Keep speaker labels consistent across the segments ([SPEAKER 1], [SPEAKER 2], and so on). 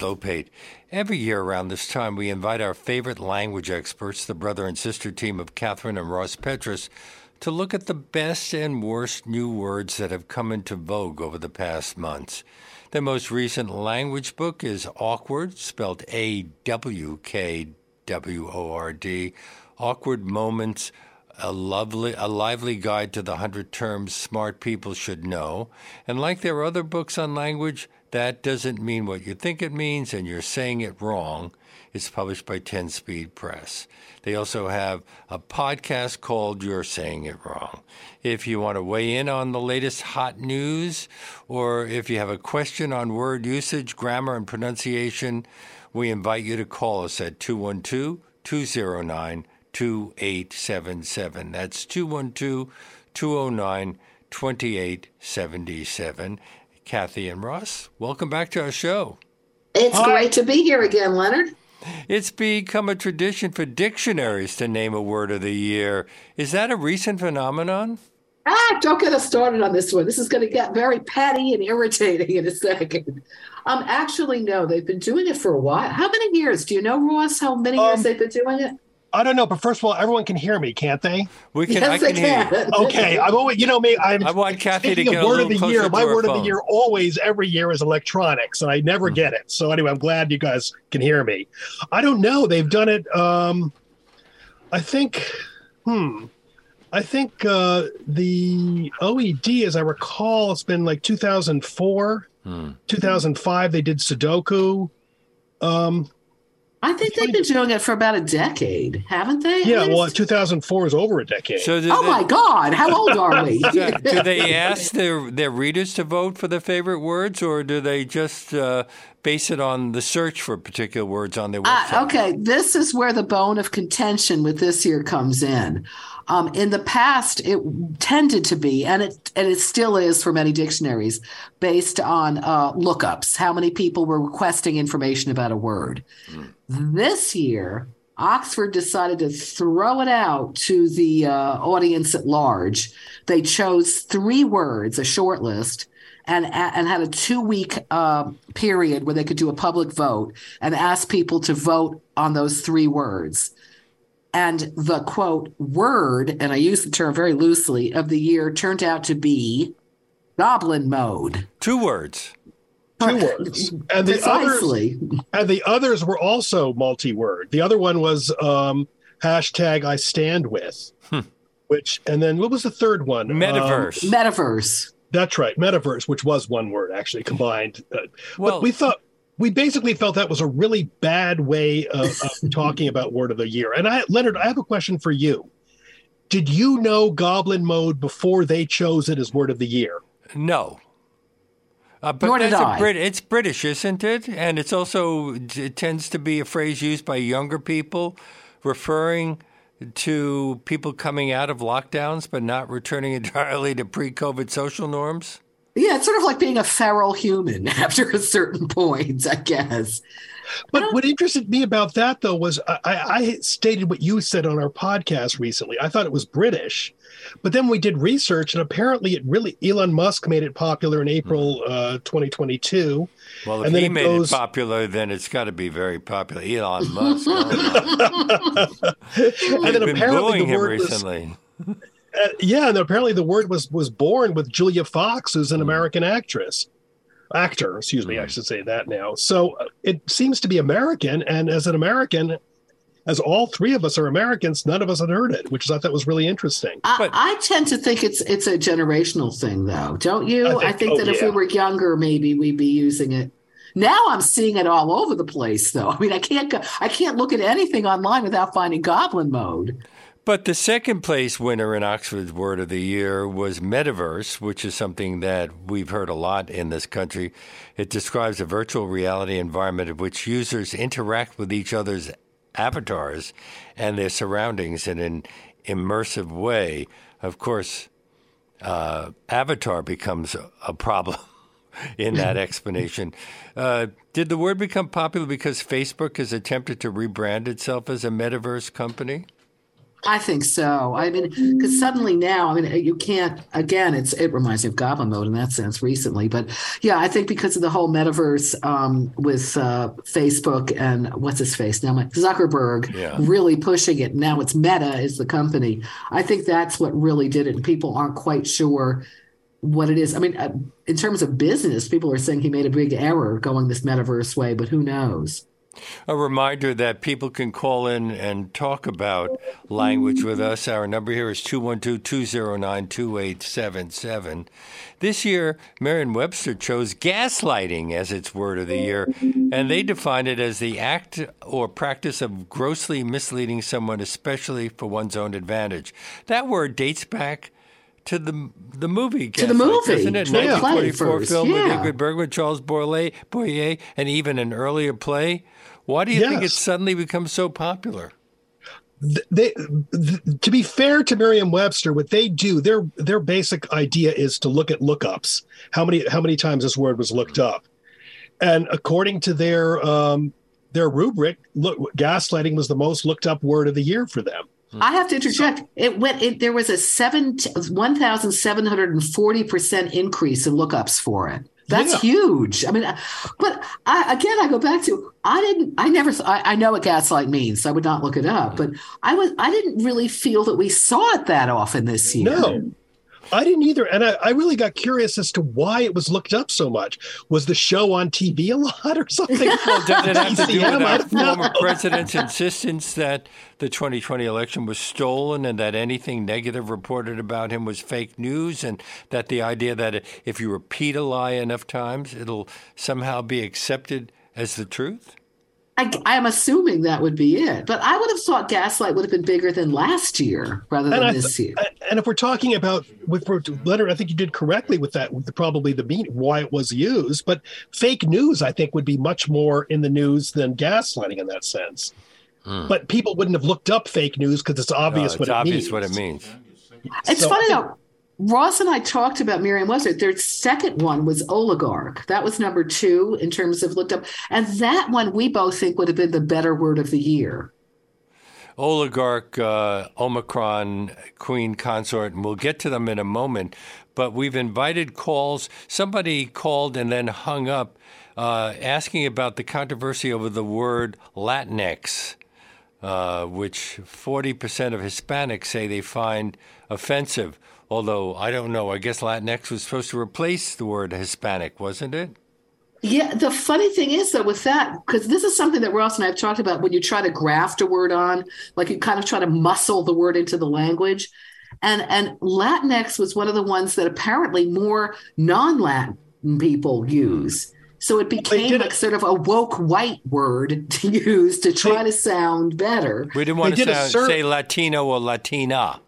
[SPEAKER 1] Lopate. Every year around this time, we invite our favorite language experts, the brother and sister team of Kathryn and Ross Petras, to look at the best and worst new words that have come into vogue over the past months. The most recent language book is Awkword, spelled A W K W O R D. Awkword Moments a lovely, a lively guide to the hundred terms smart people should know. And like their other books on language, that doesn't mean what you think it means, and you're saying it wrong. It's published by 10 Speed Press. They also have a podcast called You're Saying It Wrong. If you want to weigh in on the latest hot news, or if you have a question on word usage, grammar, and pronunciation, we invite you to call us at 212 209 2877. That's 212 209 2877. Kathy and Ross, welcome back to our show.
[SPEAKER 2] It's Hi. great to be here again, Leonard.
[SPEAKER 1] It's become a tradition for dictionaries to name a word of the year. Is that a recent phenomenon?
[SPEAKER 2] Ah, don't get us started on this one. This is going to get very petty and irritating in a second. Um, actually, no, they've been doing it for a while. How many years? Do you know, Ross, how many um, years they've been doing it?
[SPEAKER 3] I don't know, but first of all, everyone can hear me, can't they?
[SPEAKER 1] We can. Yes, I can, hear
[SPEAKER 3] you. Okay, I'm always, you know me. I'm.
[SPEAKER 1] I want Kathy to get
[SPEAKER 3] a word of
[SPEAKER 1] the
[SPEAKER 3] year. My word
[SPEAKER 1] phone.
[SPEAKER 3] of the year always every year is electronics, and I never mm-hmm. get it. So anyway, I'm glad you guys can hear me. I don't know. They've done it. Um, I think. Hmm. I think uh, the OED, as I recall, it's been like 2004, hmm. 2005. They did Sudoku. Um,
[SPEAKER 2] I think they've been doing it for about a decade, haven't they?
[SPEAKER 3] Yeah, well, 2004 is over a decade.
[SPEAKER 2] So oh they, my God, how old are we?
[SPEAKER 1] do they ask their their readers to vote for their favorite words, or do they just uh, base it on the search for particular words on their uh, website?
[SPEAKER 2] Uh, okay, this is where the bone of contention with this year comes in. Um, in the past, it tended to be, and it and it still is for many dictionaries, based on uh, lookups. How many people were requesting information about a word? Mm. This year, Oxford decided to throw it out to the uh, audience at large. They chose three words, a short list, and and had a two week uh, period where they could do a public vote and ask people to vote on those three words. And the quote word, and I use the term very loosely, of the year turned out to be goblin mode.
[SPEAKER 1] Two words.
[SPEAKER 3] Two words. And the Precisely. others and the others were also multi-word. The other one was um, hashtag I stand with. Hmm. Which and then what was the third one?
[SPEAKER 1] Metaverse.
[SPEAKER 2] Um, metaverse.
[SPEAKER 3] That's right, metaverse, which was one word actually combined. Uh, well, but we thought we basically felt that was a really bad way of, of talking about word of the year. And I, Leonard, I have a question for you. Did you know Goblin Mode before they chose it as word of the year?
[SPEAKER 1] No. Uh, but
[SPEAKER 2] Nor did I.
[SPEAKER 1] Brit- it's British, isn't it? And it's also it tends to be a phrase used by younger people, referring to people coming out of lockdowns but not returning entirely to pre-COVID social norms.
[SPEAKER 2] Yeah, it's sort of like being a feral human after a certain point, I guess.
[SPEAKER 3] But what interested me about that, though, was I, I, stated what you said on our podcast recently. I thought it was British, but then we did research, and apparently, it really Elon Musk made it popular in April hmm. uh, 2022.
[SPEAKER 1] Well, if and then he it made goes, it popular, then it's got to be very popular. Elon Musk. and then apparently, the word recently.
[SPEAKER 3] Was, uh, yeah, and apparently the word was was born with Julia Fox, who's an hmm. American actress, actor. Excuse me, I hmm. should say that now. So uh, it seems to be American, and as an American, as all three of us are Americans, none of us had heard it, which I thought was really interesting.
[SPEAKER 2] I, but, I tend to think it's it's a generational thing, though, don't you? I think, I think oh, that if we were younger, maybe we'd be using it. Now I'm seeing it all over the place, though. I mean, I can't go, I can't look at anything online without finding Goblin Mode.
[SPEAKER 1] But the second place winner in Oxford's Word of the Year was metaverse, which is something that we've heard a lot in this country. It describes a virtual reality environment in which users interact with each other's avatars and their surroundings in an immersive way. Of course, uh, avatar becomes a problem in that explanation. Uh, did the word become popular because Facebook has attempted to rebrand itself as a metaverse company?
[SPEAKER 2] I think so. I mean, because suddenly now, I mean, you can't. Again, it's it reminds me of Goblin Mode in that sense recently, but yeah, I think because of the whole metaverse um, with uh, Facebook and what's his face now, Zuckerberg,
[SPEAKER 1] Yeah.
[SPEAKER 2] really pushing it. Now it's Meta is the company. I think that's what really did it. And people aren't quite sure what it is. I mean, uh, in terms of business, people are saying he made a big error going this metaverse way, but who knows?
[SPEAKER 1] A reminder that people can call in and talk about language with us. Our number here is 212 209 2877. This year, Merriam Webster chose gaslighting as its word of the year, and they define it as the act or practice of grossly misleading someone, especially for one's own advantage. That word dates back. To the the movie,
[SPEAKER 2] To the
[SPEAKER 1] Gaslight,
[SPEAKER 2] movie.
[SPEAKER 1] doesn't it?
[SPEAKER 2] The
[SPEAKER 1] 1944
[SPEAKER 2] first,
[SPEAKER 1] film with
[SPEAKER 2] yeah.
[SPEAKER 1] Ingrid Bergman, Charles Boyer, Boyer, and even an earlier play. Why do you think
[SPEAKER 3] it
[SPEAKER 1] suddenly become so popular?
[SPEAKER 3] Th- they to be fair to Merriam-Webster, what they do, their their basic idea is to look at lookups. How many how many times this word was looked up, and according to their um, their rubric, look, gaslighting was the most looked up word of the year for them.
[SPEAKER 2] I have to interject. It went. It, there was a seven one thousand seven hundred and forty percent increase in lookups for it. That's
[SPEAKER 3] Yeah.
[SPEAKER 2] huge. I mean, but I, again, I go back to I didn't. I never. I, I know what gaslight means. So I would not look it up. But I was. I didn't really feel that we saw it that often this year.
[SPEAKER 3] No, I didn't either, and I, I really got curious as to why it was looked up so much. Was the show on TV a lot or something?
[SPEAKER 1] Well, does it have to do with our former president's insistence that the 2020 election was stolen and that anything negative reported about him was fake news, and that the idea that if you repeat a lie enough times, it'll somehow be accepted as the truth?
[SPEAKER 2] I, I am assuming that would be it. But I would have thought gaslight would have been bigger than last year rather than
[SPEAKER 3] And
[SPEAKER 2] this
[SPEAKER 3] th-
[SPEAKER 2] year.
[SPEAKER 3] And if we're talking about with Leonard, I think you did correctly with that, with the, probably the meaning why it was used. But fake news, I think, would be much more in the news than gaslighting in that sense. Hmm. But people wouldn't have looked up fake news because it's obvious what
[SPEAKER 1] it's
[SPEAKER 3] it
[SPEAKER 1] obvious
[SPEAKER 3] means.
[SPEAKER 1] what it means.
[SPEAKER 2] It's
[SPEAKER 3] So
[SPEAKER 2] funny though. Ross and I talked about Merriam Webster. Their second one was oligarch. That was number two in terms of looked up, and that one we both think would have been the better word of the year.
[SPEAKER 1] oligarch uh, Omicron queen consort, and we'll get to them in a moment. But we've invited calls. Somebody called and then hung up uh, asking about the controversy over the word Latinx, uh, which 40% of Hispanics say they find offensive. Although I don't know, I guess Latinx was supposed to replace the word Hispanic, wasn't it?
[SPEAKER 2] Yeah, the funny thing is though with that, because this is something that Ross and I have talked about when you try to graft a word on, like you kind of try to muscle the word into the language. And and Latinx was one of the ones that apparently more non-Latin people use. Hmm. So it became
[SPEAKER 3] did
[SPEAKER 2] like
[SPEAKER 3] it-
[SPEAKER 2] sort of a woke white word to use to try to sound better.
[SPEAKER 1] We didn't want
[SPEAKER 3] They
[SPEAKER 1] to sound,
[SPEAKER 3] sur-
[SPEAKER 1] say Latino or Latina.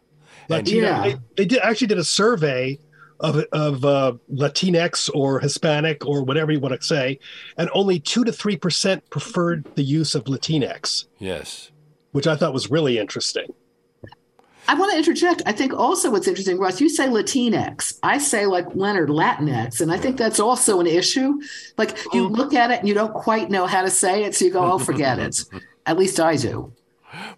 [SPEAKER 3] Latino,
[SPEAKER 2] Yeah.
[SPEAKER 3] they, they did actually did a survey of of uh, Latinx or Hispanic or whatever you want to say, and only two to three percent preferred the use of Latinx,
[SPEAKER 1] Yes.
[SPEAKER 3] which I thought was really interesting.
[SPEAKER 2] I want to interject. I think also what's interesting, Ross, you say Latinx. I say like Leonard Latinx. And I think that's also an issue. Like you look at it and you don't quite know how to say it. So you go, oh, forget it. At least I do.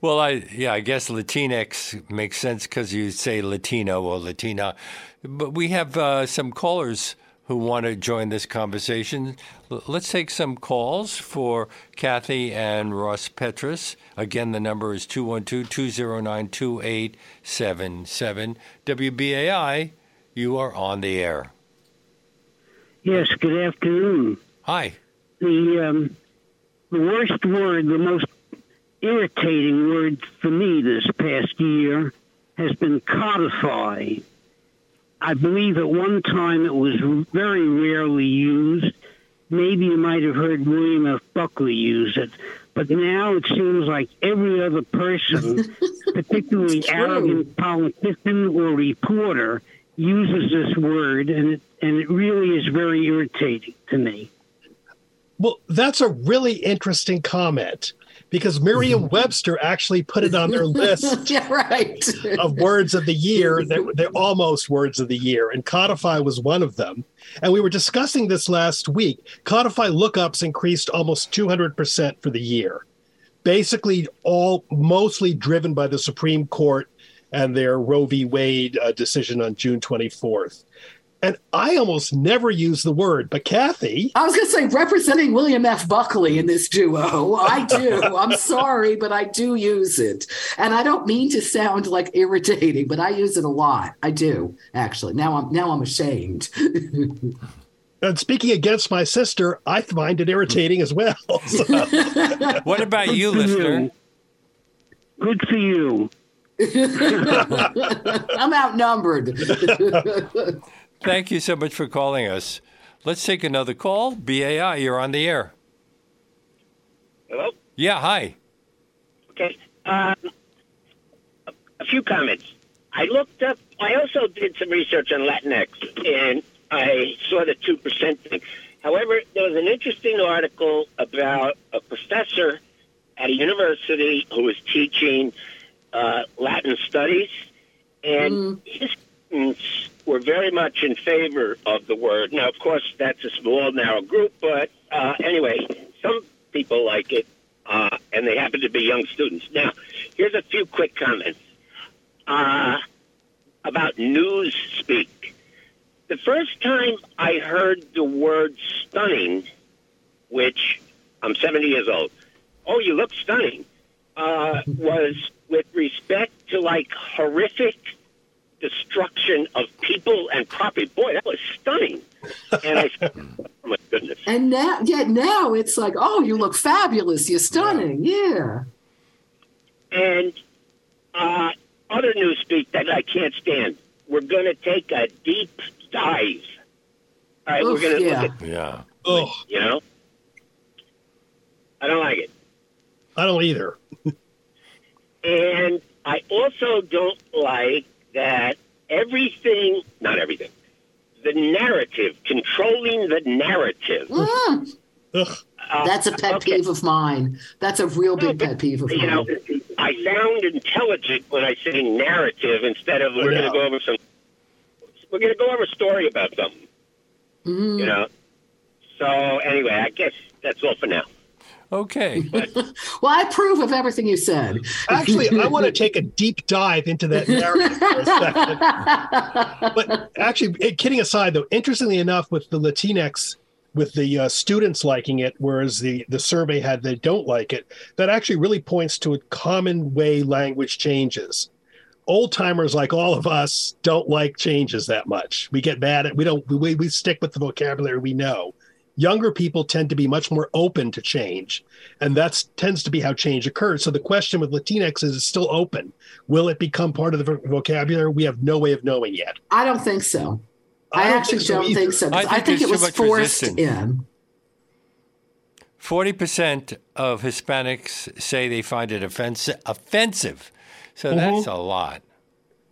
[SPEAKER 1] Well, I yeah, I guess Latinx makes sense because you say Latino or Latina, but we have uh, some callers who want to join this conversation. L- Let's take some calls for Kathy and Ross Petras. Again, the number is 212-209-2877. WBAI, you are on the air.
[SPEAKER 4] Yes, good afternoon.
[SPEAKER 1] Hi.
[SPEAKER 4] The um, the worst word, the most irritating word for me this past year has been codify. I believe at one time it was very rarely used. Maybe you might have heard William F. Buckley use it, but now it seems like every other person, particularly arrogant politician or reporter, uses this word, and it, and it really is very irritating to me.
[SPEAKER 3] Well, that's a really interesting comment because Merriam-Webster actually put it on their list
[SPEAKER 2] yeah, right.
[SPEAKER 3] of words of the year. They're, they're almost words of the year, and codify was one of them. And we were discussing this last week. Codify lookups increased almost 200% for the year. basically all mostly driven by the Supreme Court and their Roe v. Wade uh, decision on June 24th. And I almost never use the word, but Kathy.
[SPEAKER 2] I was going to say, representing William F. Buckley in this duo, I do. I'm sorry, but I do use it. And I don't mean to sound like irritating, but I use it a lot. I do, actually. Now I'm now I'm ashamed.
[SPEAKER 3] And speaking against my sister, I find it irritating as well.
[SPEAKER 1] what about you, listener?
[SPEAKER 4] Good for you.
[SPEAKER 2] I'm outnumbered.
[SPEAKER 1] Thank you so much for calling us. Let's take another call. BAI, you're on the air.
[SPEAKER 5] Hello?
[SPEAKER 1] Yeah, hi.
[SPEAKER 5] Okay. Um, a few comments. I looked up, I also did some research on Latinx, and I saw the 2% thing. However, there was an interesting article about a professor at a university who was teaching uh, Latin studies, and mm. his students were very much in favor of the word. Now, of course, that's a small, narrow group, but uh, anyway, some people like it, uh, and they happen to be young students. Now, here's a few quick comments uh, about news speak. The first time I heard the word stunning, which I'm 70 years old, oh, you look stunning, uh, was with respect to like horrific destruction of people and property. Boy, that was stunning. And I, oh my goodness.
[SPEAKER 2] And now, yeah, now it's like, oh, you look fabulous. You're stunning. Yeah.
[SPEAKER 5] And uh, other newspeak that I can't stand. We're going to take a deep dive. All right, Oof, we're going to
[SPEAKER 2] yeah.
[SPEAKER 5] look
[SPEAKER 1] at, yeah.
[SPEAKER 3] Oh,
[SPEAKER 5] you know, I don't like it.
[SPEAKER 3] I don't either.
[SPEAKER 5] and I also don't like that everything, not everything, the narrative, controlling the narrative.
[SPEAKER 2] Mm. Uh, That's a pet okay. peeve of mine. That's a real big no, pet peeve of
[SPEAKER 5] you
[SPEAKER 2] mine.
[SPEAKER 5] Know, I sound intelligent when I say narrative instead of we're yeah. going to go over some. We're going to go over a story about something. Mm. You know. So anyway, I guess that's all for now.
[SPEAKER 1] Okay.
[SPEAKER 2] well, I approve of everything you said.
[SPEAKER 3] Actually, I want to take a deep dive into that narrative for a second. but actually, kidding aside, though, interestingly enough, with the Latinx, with the uh, students liking it, whereas the the survey had they don't like it, that actually really points to a common way language changes. Old timers like all of us don't like changes that much. We get mad at we don't we we stick with the vocabulary we know younger people tend to be much more open to change and that tends to be how change occurs. So the question with latinx is it's still open? Will it become part of the vocabulary? We have no way of knowing yet.
[SPEAKER 2] I don't think so. I, I don't actually think so don't think so
[SPEAKER 1] i think,
[SPEAKER 2] I think it was forced
[SPEAKER 1] resistance.
[SPEAKER 2] in.
[SPEAKER 1] 40% of hispanics say they find it offensive offensive. So mm-hmm. that's a lot.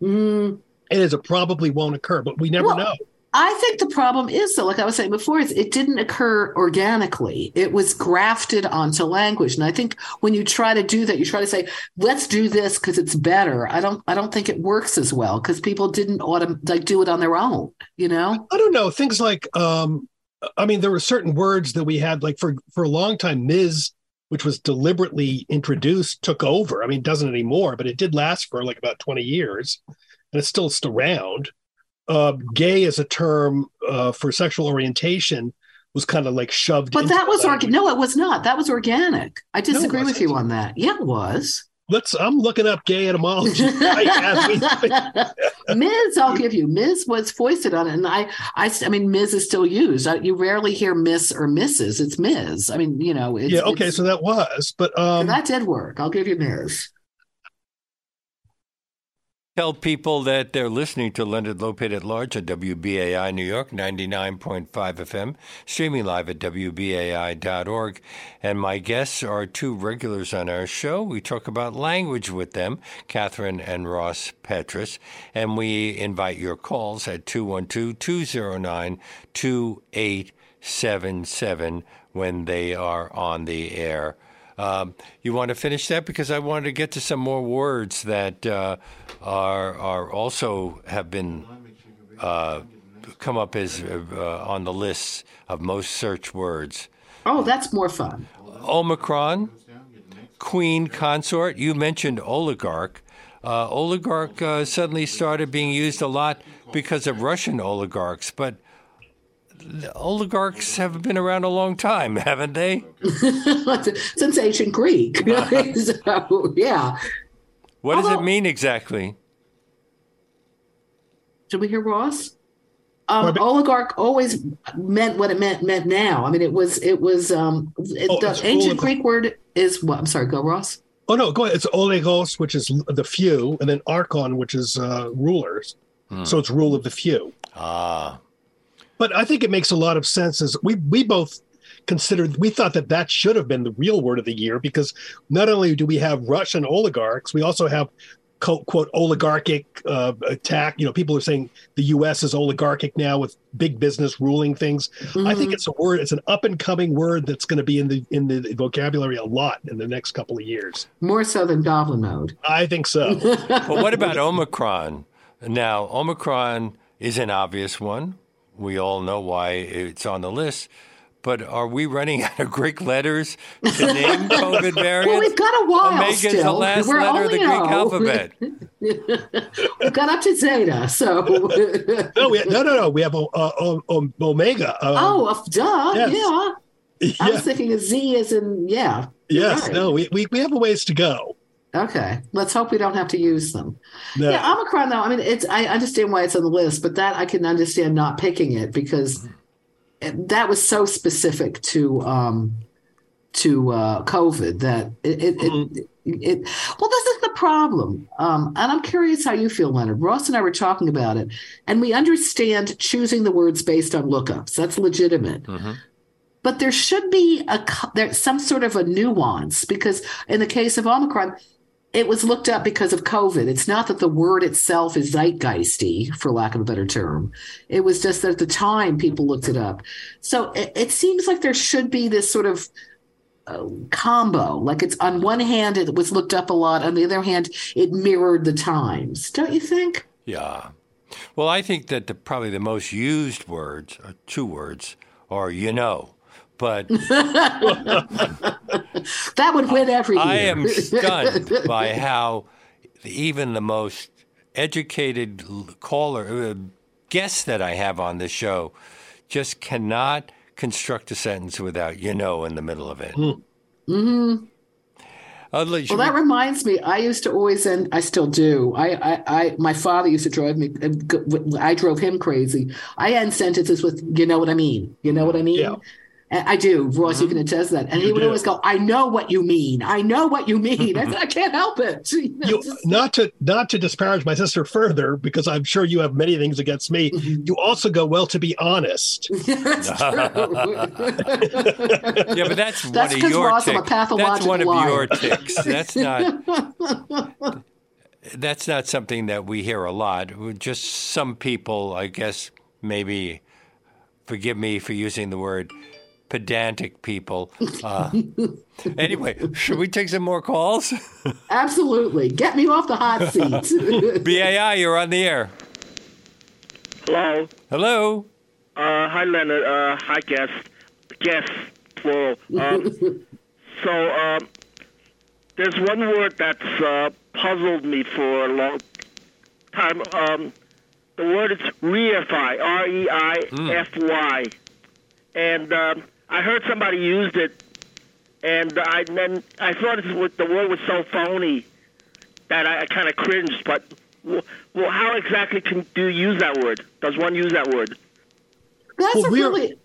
[SPEAKER 2] Mm.
[SPEAKER 3] it is it probably won't occur but we never
[SPEAKER 2] well,
[SPEAKER 3] know
[SPEAKER 2] I think the problem is, though, like I was saying before, is it didn't occur organically. It was grafted onto language, and I think when you try to do that, you try to say, "Let's do this because it's better." I don't, I don't think it works as well because people didn't autom- like do it on their own. You know,
[SPEAKER 3] I don't know things like, um, I mean, there were certain words that we had, like for for a long time, Ms which was deliberately introduced, took over. I mean, it doesn't anymore, but it did last for like about 20 years and it's still, still around uh, gay as a term uh, for sexual orientation was kind of like shoved.
[SPEAKER 2] But that was organic. No, it was not. That was organic. I disagree no, with you on that. Yeah, it was.
[SPEAKER 3] Let's. I'm looking up gay etymology. Ms.
[SPEAKER 2] I'll give you. Ms. was foisted on it, and I, I, I mean, Ms. is still used. You rarely hear Miss or Mrs. It's Ms. I mean, you know.
[SPEAKER 3] yeah. Okay. So that was, but um,
[SPEAKER 2] that did work. I'll give you Ms.
[SPEAKER 1] Tell people that they're listening to Leonard Lopate at Large at WBAI New York, 99.5 FM, streaming live at WBAI.org. And my guests are two regulars on our show. We talk about language with them, Kathryn and Ross Petras. And we invite your calls at 212 209 2877 when they are on the air. Um, you want to finish that because I wanted to get to some more words that uh, are are also have been uh, come up as uh, on the list of most searched words.
[SPEAKER 2] Oh, that's more fun.
[SPEAKER 1] Omicron, queen consort. You mentioned oligarch. Uh, oligarch uh, suddenly started being used a lot because of Russian oligarchs, but oligarchs have been around a long time, haven't they?
[SPEAKER 2] Since ancient Greek. so, yeah.
[SPEAKER 1] What does it mean exactly?
[SPEAKER 2] Did we hear Ross? Um, oligarch always meant what it meant meant now. I mean, it was it was um, it, oh, the ancient Greek word is what? I'm sorry, go Ross.
[SPEAKER 3] Oh no, go ahead. It's oligos, which is the few, and then archon, which is uh, rulers. Hmm. So it's rule of the few.
[SPEAKER 1] Ah.
[SPEAKER 3] But I think it makes a lot of sense. As we we both considered, we thought that that should have been the real word of the year because not only do we have Russian oligarchs, we also have quote, quote oligarchic uh, attack. You know, people are saying the U.S. is oligarchic now with big business ruling things. Mm-hmm. I think mm-hmm. it's a word. It's an up and coming word that's going to be in the in the vocabulary a lot in the next couple of years.
[SPEAKER 2] More so than goblin mode.
[SPEAKER 3] I think so.
[SPEAKER 1] but what about Omicron? Now, Omicron is an obvious one. We all know why it's on the list but are we running out of Greek letters to name COVID variants?
[SPEAKER 2] well, we've got a while
[SPEAKER 1] Omega's
[SPEAKER 2] still.
[SPEAKER 1] the last We're letter of the Greek alphabet.
[SPEAKER 2] we've got up to Zeta, so
[SPEAKER 3] no, we, no, no, no. We have a, a, a Omega.
[SPEAKER 2] Um, oh, duh, yes. yeah. yeah. I was thinking a Z as in yeah.
[SPEAKER 3] Yes, right. no, we, we we have a ways to go.
[SPEAKER 2] Okay, let's hope we don't have to use them. No. Yeah, Omicron though. I mean, it's I understand why it's on the list, but that I can understand not picking it because that was so specific to um, to uh, COVID that it, it, mm-hmm. it, it, well, this is the problem. Um, and I'm curious how you feel, Leonard. Ross and I were talking about it, and we understand choosing the words based on lookups. That's legitimate. Mm-hmm. But there should be a there some sort of a nuance because in the case of Omicron, it was looked up because of COVID. It's not that the word itself is zeitgeisty, for lack of a better term. It was just that at the time people looked it up. So it, it seems like there should be this sort of uh, combo. Like it's on one hand, it was looked up a lot. On the other hand, it mirrored the times. Don't you think?
[SPEAKER 1] Yeah. Well, I think that the, probably the most used words, are two words, are you know but
[SPEAKER 2] that would win every year. I
[SPEAKER 1] am stunned by how even the most educated caller uh, guests that I have on the show just cannot construct a sentence without you know in the middle of it.
[SPEAKER 2] Mm-hmm. well, that reminds me. I used to always, and I still do. I, I, I, my father used to drive me. Uh, I drove him crazy. I end sentences with "you know what I mean." You know what I mean. Yeah. I do, Ross. Mm-hmm. You can attest that. And you he would do. always go, "I know what you mean. I know what you mean." I said, "I can't help it."
[SPEAKER 3] You know, you, not to not to disparage my sister further, because I'm sure you have many things against me. Mm-hmm. You also go, "Well, to be honest."
[SPEAKER 2] that's true.
[SPEAKER 1] yeah, but that's, that's one of your Ross, ticks. That's one of liar. your ticks. That's not. that's not something that we hear a lot. Just some people, I guess, maybe. Forgive me for using the word pedantic people. Uh, anyway, should we take some more calls?
[SPEAKER 2] Absolutely. Get me off the hot seat.
[SPEAKER 1] BAI, you're on the air.
[SPEAKER 6] Hello.
[SPEAKER 1] Hello.
[SPEAKER 6] Uh, hi, Leonard. Uh, hi, guest. Guest, plural. Um, so, um, there's one word that's uh, puzzled me for a long time. Um, the word is reify, R E I F Y. And um, I heard somebody used it, and I then I thought it was, the word was so phony that I, I kind of cringed. But well, how exactly can do you use that word? Does one use that word?
[SPEAKER 2] That's well, a really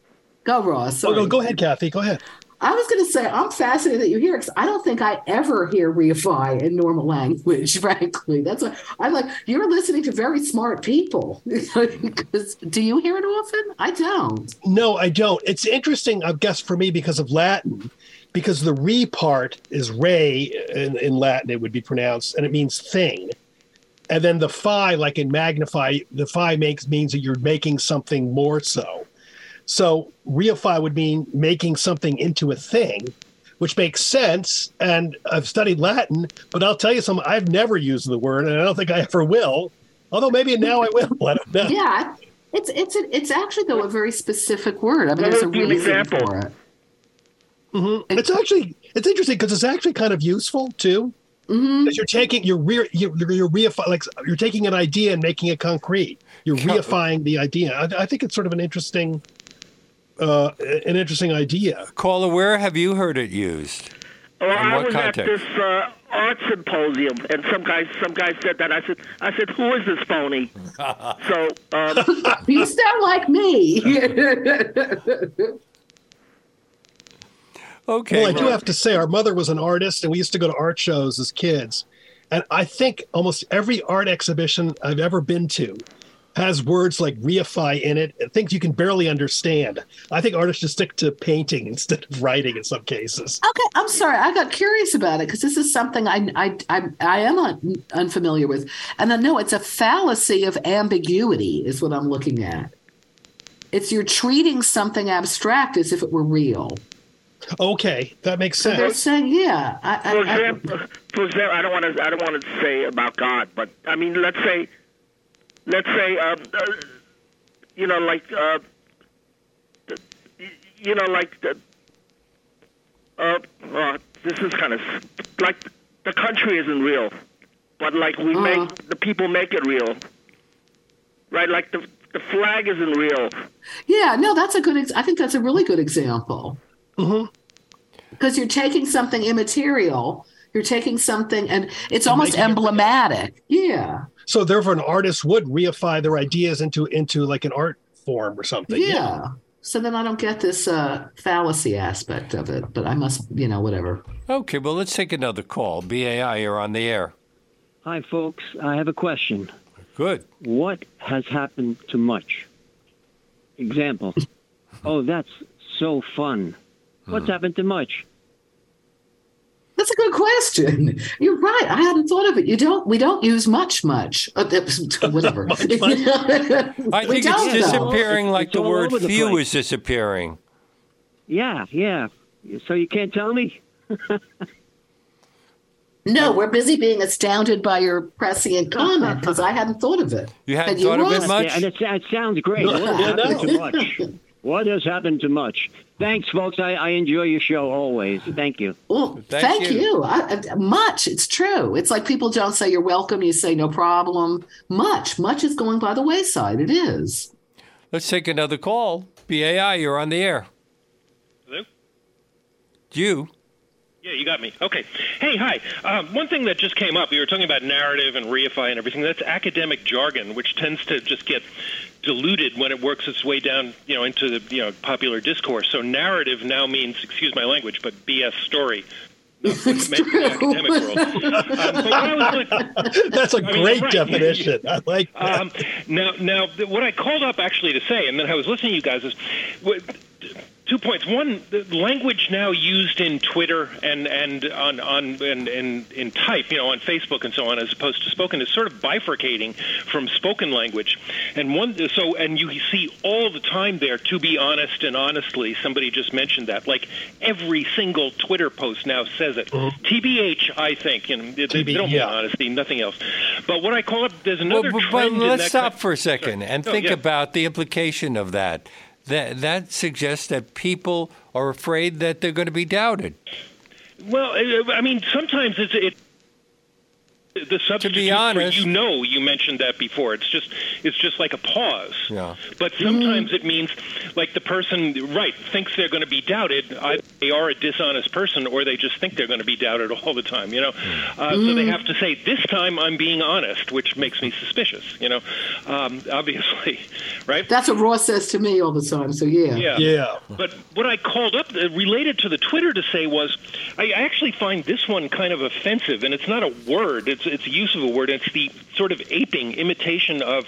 [SPEAKER 2] go, Ross.
[SPEAKER 3] Oh, no, go ahead, Kathy. Go ahead.
[SPEAKER 2] I was going to say I'm fascinated that you hear because I don't think I ever hear reify in normal language. Frankly, that's what I'm like. You're listening to very smart people. do you hear it often? I don't.
[SPEAKER 3] No, I don't. It's interesting, I guess, for me because of Latin, because the re part is re in, in Latin. It would be pronounced, and it means thing. And then the phi, like in magnify, the phi makes means that you're making something more so. So reify would mean making something into a thing, which makes sense. And I've studied Latin, but I'll tell you something, I've never used the word, and I don't think I ever will. Although maybe now I will. I don't know.
[SPEAKER 2] Yeah. It's it's a, it's actually though a very specific word. I mean, there's a reason for it.
[SPEAKER 3] Mm-hmm. It's actually it's interesting because it's actually kind of useful too.
[SPEAKER 2] Mm-hmm.
[SPEAKER 3] Because you're taking you're re, you're, you're reify, like you're taking an idea and making it concrete. You're reifying the idea. I, I think it's sort of an interesting uh, an interesting idea.
[SPEAKER 1] Caller, where have you heard it used?
[SPEAKER 6] Well,
[SPEAKER 1] In
[SPEAKER 6] I
[SPEAKER 1] what
[SPEAKER 6] was
[SPEAKER 1] context?
[SPEAKER 6] at this uh, art symposium, and some guy some guy said that. I said, I said, who is this phony? so um,
[SPEAKER 2] You sound like me.
[SPEAKER 1] Okay.
[SPEAKER 3] Well, I do have to say, our mother was an artist, and we used to go to art shows as kids. And I think almost every art exhibition I've ever been to has words like reify in it, and things you can barely understand. I think artists should stick to painting instead of writing in some cases.
[SPEAKER 2] Okay, I'm sorry. I got curious about it because this is something I I I, I am un, unfamiliar with, and I know it's a fallacy of ambiguity is what I'm looking at. It's you're treating something abstract as if it were real.
[SPEAKER 3] Okay, that makes
[SPEAKER 2] So they're saying, yeah, I,
[SPEAKER 6] for
[SPEAKER 2] I, I,
[SPEAKER 6] example, for example, I don't want to I don't want to say about God, but I mean, let's say, let's say, um, uh, you know, like, uh, you know, like the. Uh, uh, this is kind of like the country isn't real, but like we
[SPEAKER 2] Uh-huh.
[SPEAKER 6] make the people make it real, right? Like the the flag isn't real.
[SPEAKER 2] yeah, no, that's a good. Ex- I think that's a really good example.
[SPEAKER 3] Mhm.
[SPEAKER 2] Because you're taking something immaterial, you're taking something, and it's almost
[SPEAKER 3] making it
[SPEAKER 2] emblematic. Yeah,
[SPEAKER 3] So therefore, an artist would reify their ideas into into like an art form or something.
[SPEAKER 2] yeah. So then I don't get this uh, fallacy aspect of it, but I must, you know, whatever.
[SPEAKER 1] okay, well, let's take another call. BAI, you're on the air.
[SPEAKER 7] Hi, folks. I have a question.
[SPEAKER 1] Good.
[SPEAKER 7] What has happened to much? Example. oh, that's so fun. What's happened to much?
[SPEAKER 2] That's a good question. You're right. I hadn't thought of it. You don't. We don't use much, much. Uh, whatever.
[SPEAKER 3] Much,
[SPEAKER 1] I
[SPEAKER 2] We
[SPEAKER 1] think it's
[SPEAKER 2] don't, though.
[SPEAKER 1] disappearing
[SPEAKER 7] It's-
[SPEAKER 1] like
[SPEAKER 7] it's
[SPEAKER 1] the word
[SPEAKER 7] over the
[SPEAKER 1] few
[SPEAKER 7] place.
[SPEAKER 1] is disappearing.
[SPEAKER 7] Yeah, yeah. So you can't tell me?
[SPEAKER 2] No, we're busy being astounded by your prescient comment because I hadn't thought of it.
[SPEAKER 1] You hadn't
[SPEAKER 2] Had you,
[SPEAKER 1] thought of it much?
[SPEAKER 7] Yeah, and it, it sounds great. What has happened to much? What has happened to much? Thanks, folks. I, I enjoy your show always. Thank you.
[SPEAKER 2] Well,
[SPEAKER 1] Thank
[SPEAKER 2] thank,
[SPEAKER 1] you.
[SPEAKER 2] you. I, I- much. It's true. It's like people don't say you're welcome. You say no problem. Much. Much is going by the wayside. It is.
[SPEAKER 1] Let's take another call. BAI, you're on the air.
[SPEAKER 8] Hello?
[SPEAKER 1] You?
[SPEAKER 8] Yeah, you got me. Okay. Hey, hi. Um, one thing that just came up, you were talking about narrative and reify and everything. That's academic jargon, which tends to just get diluted when it works its way down, you know, into the you know popular discourse. So narrative now means, excuse my language, but BS story.
[SPEAKER 2] It's
[SPEAKER 8] meant in the academic
[SPEAKER 2] true.
[SPEAKER 8] world. Um, but when I was look-
[SPEAKER 3] That's a
[SPEAKER 8] I mean,
[SPEAKER 3] great
[SPEAKER 8] right.
[SPEAKER 3] definition. I like that.
[SPEAKER 8] Um, now, now, what I called up actually to say, and then I was listening to you guys, is two points. One, the language now used in Twitter and and on on and, and in type, you know, on Facebook and so on, as opposed to spoken, is sort of bifurcating from spoken language. And one, so, and you see all the time there. To be honest and honestly, somebody just mentioned that. Like every single Twitter post now says it. Mm-hmm. TBH, I think, and they, they don't
[SPEAKER 3] yeah.
[SPEAKER 8] mean honesty, nothing else. But what I call it, there's
[SPEAKER 1] Well,
[SPEAKER 8] another
[SPEAKER 1] but, but
[SPEAKER 8] trend. in
[SPEAKER 1] let's
[SPEAKER 8] that
[SPEAKER 1] stop
[SPEAKER 8] kind-
[SPEAKER 1] for a second and
[SPEAKER 8] No,
[SPEAKER 1] think
[SPEAKER 8] yeah.
[SPEAKER 1] about the implication of that. That that suggests that people are afraid that they're going to be doubted.
[SPEAKER 8] Well, I mean, sometimes it's it. The substitute
[SPEAKER 1] honest-
[SPEAKER 8] for you know, you mentioned that before. It's just it's just like a pause.
[SPEAKER 1] Yeah.
[SPEAKER 8] But sometimes it means like the person right thinks they're going to be doubted. Either they are a dishonest person, or they just think they're going to be doubted all the time. You know, uh, so they have to say this time I'm being honest, which makes me suspicious. You know, um, obviously, right?
[SPEAKER 2] That's what Ross says to me all the time. So yeah.
[SPEAKER 8] Yeah.
[SPEAKER 3] yeah.
[SPEAKER 8] But what I called up uh, related to the Twitter to say was, I actually find this one kind of offensive, and it's not a word; it's it's a use of a word. It's the sort of aping imitation of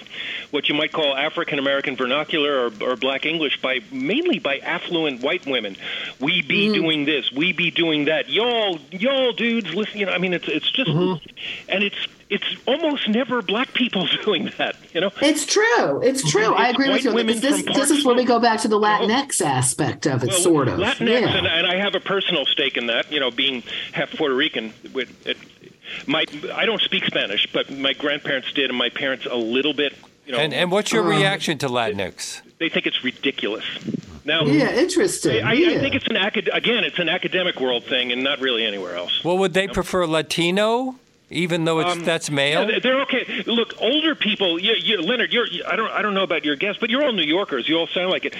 [SPEAKER 8] what you might call African American vernacular or, or Black English by mainly by affluent white women. We be mm. doing this, we be doing that. Y'all, y'all dudes, listen. You know, I mean, it's it's just, mm-hmm. and it's it's almost never black people doing that. You know.
[SPEAKER 2] It's true. It's mm-hmm. true. I agree with you. Because this, this is where we go back to the Latinx aspect of it,
[SPEAKER 8] Well,
[SPEAKER 2] sort of.
[SPEAKER 8] Latinx,
[SPEAKER 2] yeah.
[SPEAKER 8] and, and I have a personal stake in that. You know, being half Puerto Rican, with it, my I don't speak Spanish, but my grandparents did, and my parents a little bit. You know,
[SPEAKER 1] And and what's your
[SPEAKER 2] Uh-huh.
[SPEAKER 1] reaction to Latinx?
[SPEAKER 8] they think it's ridiculous. Now,
[SPEAKER 2] Yeah, interesting.
[SPEAKER 8] I, I,
[SPEAKER 2] yeah.
[SPEAKER 8] I think it's an acad- again, it's an academic world thing, and not really anywhere else.
[SPEAKER 1] Well, would they prefer Latino, even though it's that's male?
[SPEAKER 8] Um, Yeah, they're okay. Look, older people. You, you, Leonard, you're. I don't. I don't know about your guests, but you're all New Yorkers. You all sound like it.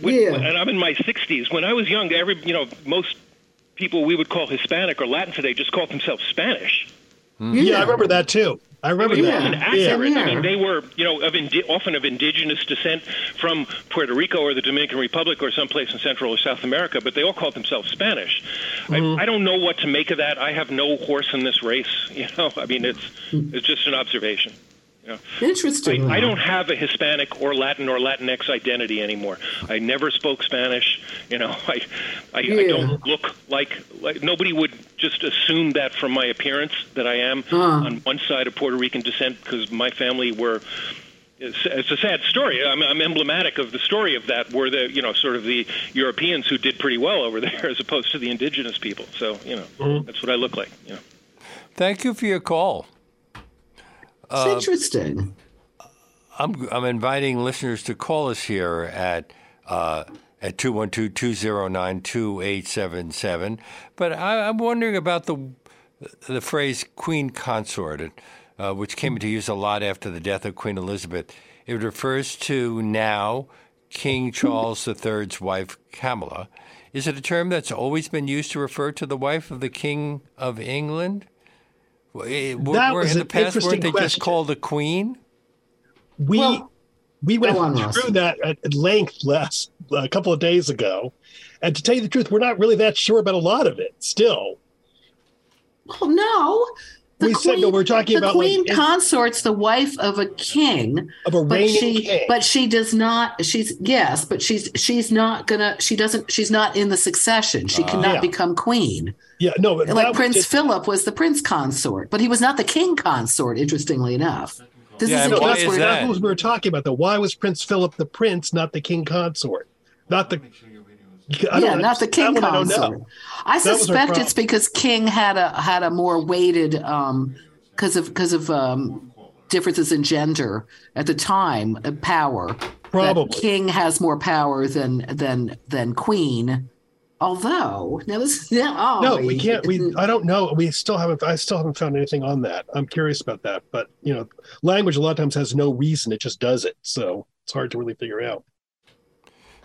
[SPEAKER 8] When,
[SPEAKER 2] Yeah.
[SPEAKER 8] And I'm in my 60s. When I was young, every you know most people we would call Hispanic or Latin today just called themselves Spanish.
[SPEAKER 3] Yeah, I remember that too. I remember
[SPEAKER 8] It
[SPEAKER 3] that.
[SPEAKER 8] wasn't
[SPEAKER 3] Yeah.
[SPEAKER 8] I mean, they were, you know, of indi- often of indigenous descent from Puerto Rico or the Dominican Republic or someplace in Central or South America, but they all called themselves Spanish.
[SPEAKER 3] Mm-hmm.
[SPEAKER 8] I, I don't know what to make of that. I have no horse in this race. You know, I mean, it's it's just an observation. You know.
[SPEAKER 2] interesting.
[SPEAKER 8] I, I don't have a Hispanic or Latin or Latinx identity anymore. I never spoke Spanish. You know, I, I, I don't look like like nobody would just assume that from my appearance that I am
[SPEAKER 2] Uh.
[SPEAKER 8] on one side of Puerto Rican descent because my family were. It's, it's a sad story. I'm, I'm emblematic of the story of that. Were the you know sort of the Europeans who did pretty well over there as opposed to the indigenous people. So you know
[SPEAKER 2] Mm-hmm.
[SPEAKER 8] that's what I look like. You know.
[SPEAKER 1] Thank you for your call.
[SPEAKER 2] It's interesting.
[SPEAKER 1] I'm I'm inviting listeners to call us here at uh, at 212-209-2877. But I, I'm wondering about the the phrase queen consort, uh, which came into use a lot after the death of Queen Elizabeth. It refers to now King Charles III's wife Camilla. Is it a term that's always been used to refer to the wife of the King of England? Well, eh, were-
[SPEAKER 3] That
[SPEAKER 1] were
[SPEAKER 3] was
[SPEAKER 1] in the
[SPEAKER 3] an
[SPEAKER 1] past, weren't
[SPEAKER 3] interesting
[SPEAKER 1] they just
[SPEAKER 3] question.
[SPEAKER 1] called a queen?
[SPEAKER 3] We
[SPEAKER 2] Well,
[SPEAKER 3] we went
[SPEAKER 2] go on, Ross.
[SPEAKER 3] through that at, at length last a couple of days ago, and to tell you the truth, we're not really that sure about a lot of it. Still,
[SPEAKER 2] Oh no. The
[SPEAKER 3] We said that we're talking
[SPEAKER 2] the
[SPEAKER 3] about, like,
[SPEAKER 2] queen
[SPEAKER 3] if-
[SPEAKER 2] consort's the wife of a king,
[SPEAKER 3] of a
[SPEAKER 2] but
[SPEAKER 3] reigning
[SPEAKER 2] she
[SPEAKER 3] king.
[SPEAKER 2] but she does not she's yes, but she's she's not gonna she doesn't she's not in the succession. She cannot
[SPEAKER 3] Yeah.
[SPEAKER 2] become queen.
[SPEAKER 3] Yeah, no, but
[SPEAKER 2] like Prince
[SPEAKER 3] just-
[SPEAKER 2] Philip was the prince consort, but he was not the king consort, interestingly enough. This
[SPEAKER 1] Yeah,
[SPEAKER 2] is
[SPEAKER 1] and
[SPEAKER 2] a case
[SPEAKER 1] is
[SPEAKER 2] where
[SPEAKER 1] that?
[SPEAKER 3] That's what we were talking about. Though, why was Prince Philip the prince, not the king consort, not the? I
[SPEAKER 2] yeah,
[SPEAKER 3] don't
[SPEAKER 2] the king
[SPEAKER 3] That one I
[SPEAKER 2] consort. I,
[SPEAKER 3] That was our
[SPEAKER 2] suspect it's because King had a had a more weighted um because of because of um differences in gender at the time uh, power. That
[SPEAKER 3] Probably.
[SPEAKER 2] King has more power than than than Queen. Although now this yeah, oh,
[SPEAKER 3] No, we can't. We I don't know. We still haven't. I still haven't found anything on that. I'm curious about that. But you know, language a lot of times has no reason. It just does it. So it's hard to really figure out.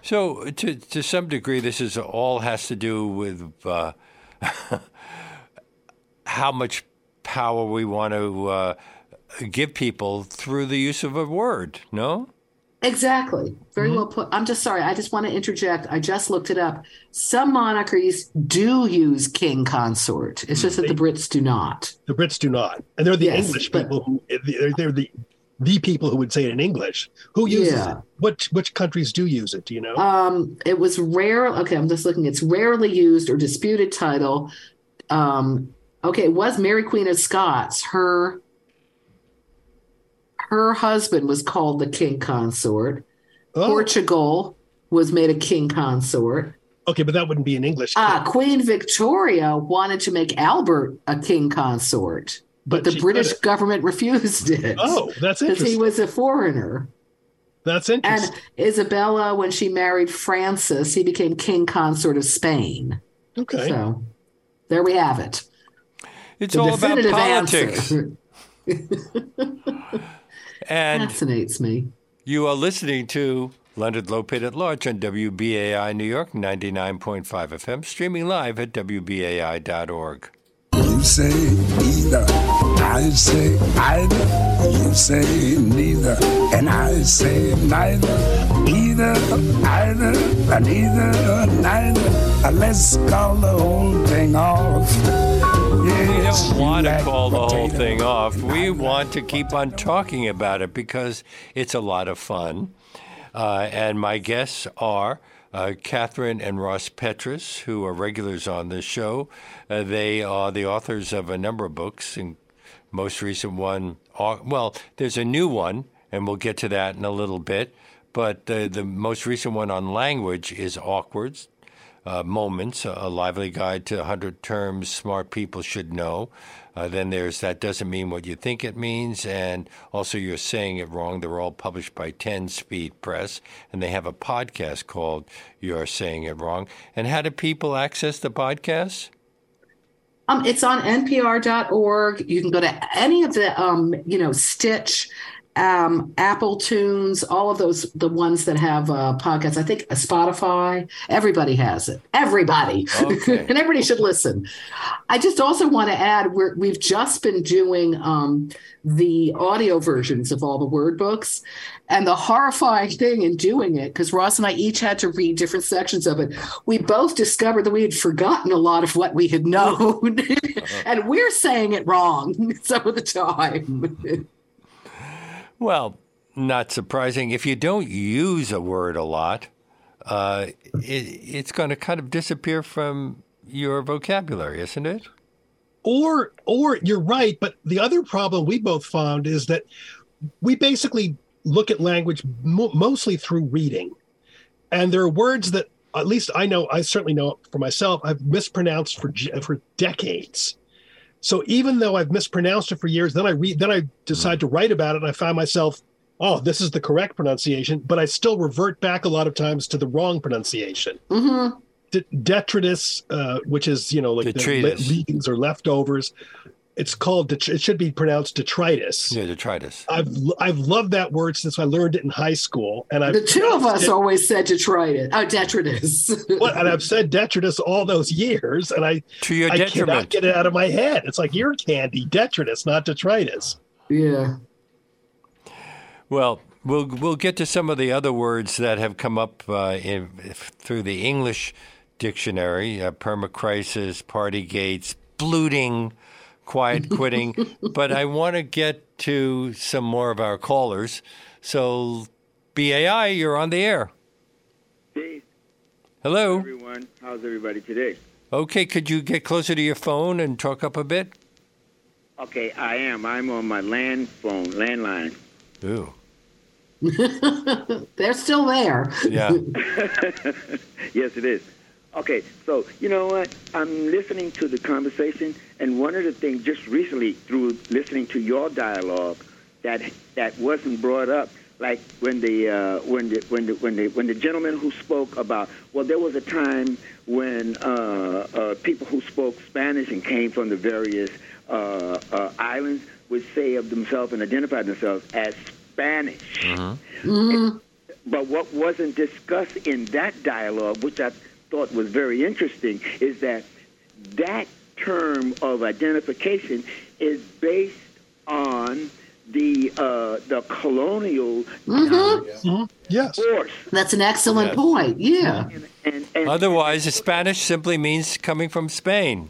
[SPEAKER 1] So, to to some degree, this is all has to do with uh, how much power we want to uh, give people through the use of a word. No,
[SPEAKER 2] Exactly. Very
[SPEAKER 3] Mm-hmm.
[SPEAKER 2] well put. I'm just sorry. I just want to interject. I just looked it up. Some monarchies do use king consort. It's just that the Brits do not.
[SPEAKER 3] The Brits do not, and they're the
[SPEAKER 2] Yes,
[SPEAKER 3] English
[SPEAKER 2] but-
[SPEAKER 3] people who they're, they're the the people who would say it in English. Who uses
[SPEAKER 2] Yeah.
[SPEAKER 3] it? Which which countries do use it? Do you know?
[SPEAKER 2] Um, it was rare. Okay, I'm just looking. It's rarely used or disputed title. Um, okay, it was Mary Queen of Scots. Her her husband was called the king consort.
[SPEAKER 3] oh,
[SPEAKER 2] Portugal was made a king consort.
[SPEAKER 3] okay, but that wouldn't be in English.
[SPEAKER 2] Ah, Queen Victoria wanted to make Albert a king consort, but,
[SPEAKER 3] But
[SPEAKER 2] the British
[SPEAKER 3] couldn't.
[SPEAKER 2] government refused it.
[SPEAKER 3] oh, that's interesting.
[SPEAKER 2] because he was a foreigner.
[SPEAKER 3] that's interesting. And.
[SPEAKER 2] Isabella, when she married Francis, he became king consort of Spain.
[SPEAKER 3] okay.
[SPEAKER 2] So there we have it.
[SPEAKER 1] it's
[SPEAKER 2] The
[SPEAKER 1] all about
[SPEAKER 2] definitive
[SPEAKER 1] politics.
[SPEAKER 2] answer
[SPEAKER 1] And
[SPEAKER 2] fascinates me.
[SPEAKER 1] you are listening to Leonard Lopate at Large on WBAI New York 99.5 FM, streaming live at WBAI.org.
[SPEAKER 9] You say either, I say either. You say neither, and I say neither. Either, either, and either, neither. Uh, Let's call the whole thing off.
[SPEAKER 1] We don't want to call the whole thing off. We want to keep on talking about it because it's a lot of fun. Uh, and my guests are uh, Kathryn and Ross Petras, who are regulars on this show. Uh, they are the authors of a number of books, and most recent one, well, there's a new one, and we'll get to that in a little bit. But the most recent one on language is Awkword uh, Moments, a lively guide to 100 terms smart people should know. Uh, then there's that doesn't mean what you think it means, and also you're saying it wrong. They're all published by 10 Speed Press, and they have a podcast called You're Saying It Wrong. And how do people access the podcast?
[SPEAKER 2] Um, it's on npr.org. You can go to any of the, um, you know, Stitch, um, Apple Tunes, all of those, the ones that have uh, podcasts. I think Spotify, everybody has it. Everybody.
[SPEAKER 1] Okay.
[SPEAKER 2] and everybody should listen. I just also want to add we're, we've just been doing um, the audio versions of all the word books. And the horrifying thing in doing it, because Ross and I each had to read different sections of it, we both discovered that we had forgotten a lot of what we had known. and we're saying it wrong some of the time.
[SPEAKER 1] Well, not surprising. If you don't use a word a lot, uh, it, it's going to kind of disappear from your vocabulary, isn't it?
[SPEAKER 3] Or, or you're right, but the other problem we both found is that we basically look at language mo- mostly through reading, and there are words that at least I know, I certainly know for myself, I've mispronounced for for decades. So even though I've mispronounced it for years, then I read, then I decide to write about it, and I find myself, oh, this is the correct pronunciation, but I still revert back a lot of times to the wrong pronunciation.
[SPEAKER 2] Mm-hmm.
[SPEAKER 3] De- detritus, uh, which is you know like
[SPEAKER 1] Detritus.
[SPEAKER 3] the le- leavings or leftovers. It's called. Det- it should be pronounced detritus.
[SPEAKER 1] Yeah, detritus.
[SPEAKER 3] I've I've loved that word since I learned it in high school, and I've
[SPEAKER 2] The two of us
[SPEAKER 3] it,
[SPEAKER 2] always said detritus. Oh, detritus.
[SPEAKER 3] what, and I've said detritus all those years, and I
[SPEAKER 1] To your
[SPEAKER 3] I cannot get it out of my head. It's like ear candy, detritus, not detritus.
[SPEAKER 2] yeah.
[SPEAKER 1] Well, we'll we'll get to some of the other words that have come up uh, in, through the English dictionary: uh, permacrisis, party gates, splooting, quiet quitting. but I want to get to some more of our callers. So, BAI, you're on the air.
[SPEAKER 10] Hey,
[SPEAKER 1] Hello.
[SPEAKER 10] everyone. How's everybody today?
[SPEAKER 1] Okay, could you get closer to your phone and talk up a bit?
[SPEAKER 10] Okay, I am. I'm on my land phone, landline.
[SPEAKER 1] Ooh,
[SPEAKER 2] They're still there.
[SPEAKER 1] yeah.
[SPEAKER 10] yes, it is. Okay, so you know what? I'm listening to the conversation, and one of the things just recently through listening to your dialogue that that wasn't brought up, like when the uh, when the when the when the when the gentleman who spoke about well, there was a time when uh, uh, people who spoke Spanish and came from the various uh, uh, islands would say of themselves and identify themselves as Spanish. But what wasn't discussed in that dialogue, which I thought was very interesting, is that that term of identification is based on the uh, the colonial
[SPEAKER 3] Yes.
[SPEAKER 10] force.
[SPEAKER 2] That's an excellent
[SPEAKER 1] Yes.
[SPEAKER 2] point. Yeah.
[SPEAKER 10] And, and, and,
[SPEAKER 1] Otherwise, Spanish simply means coming from Spain.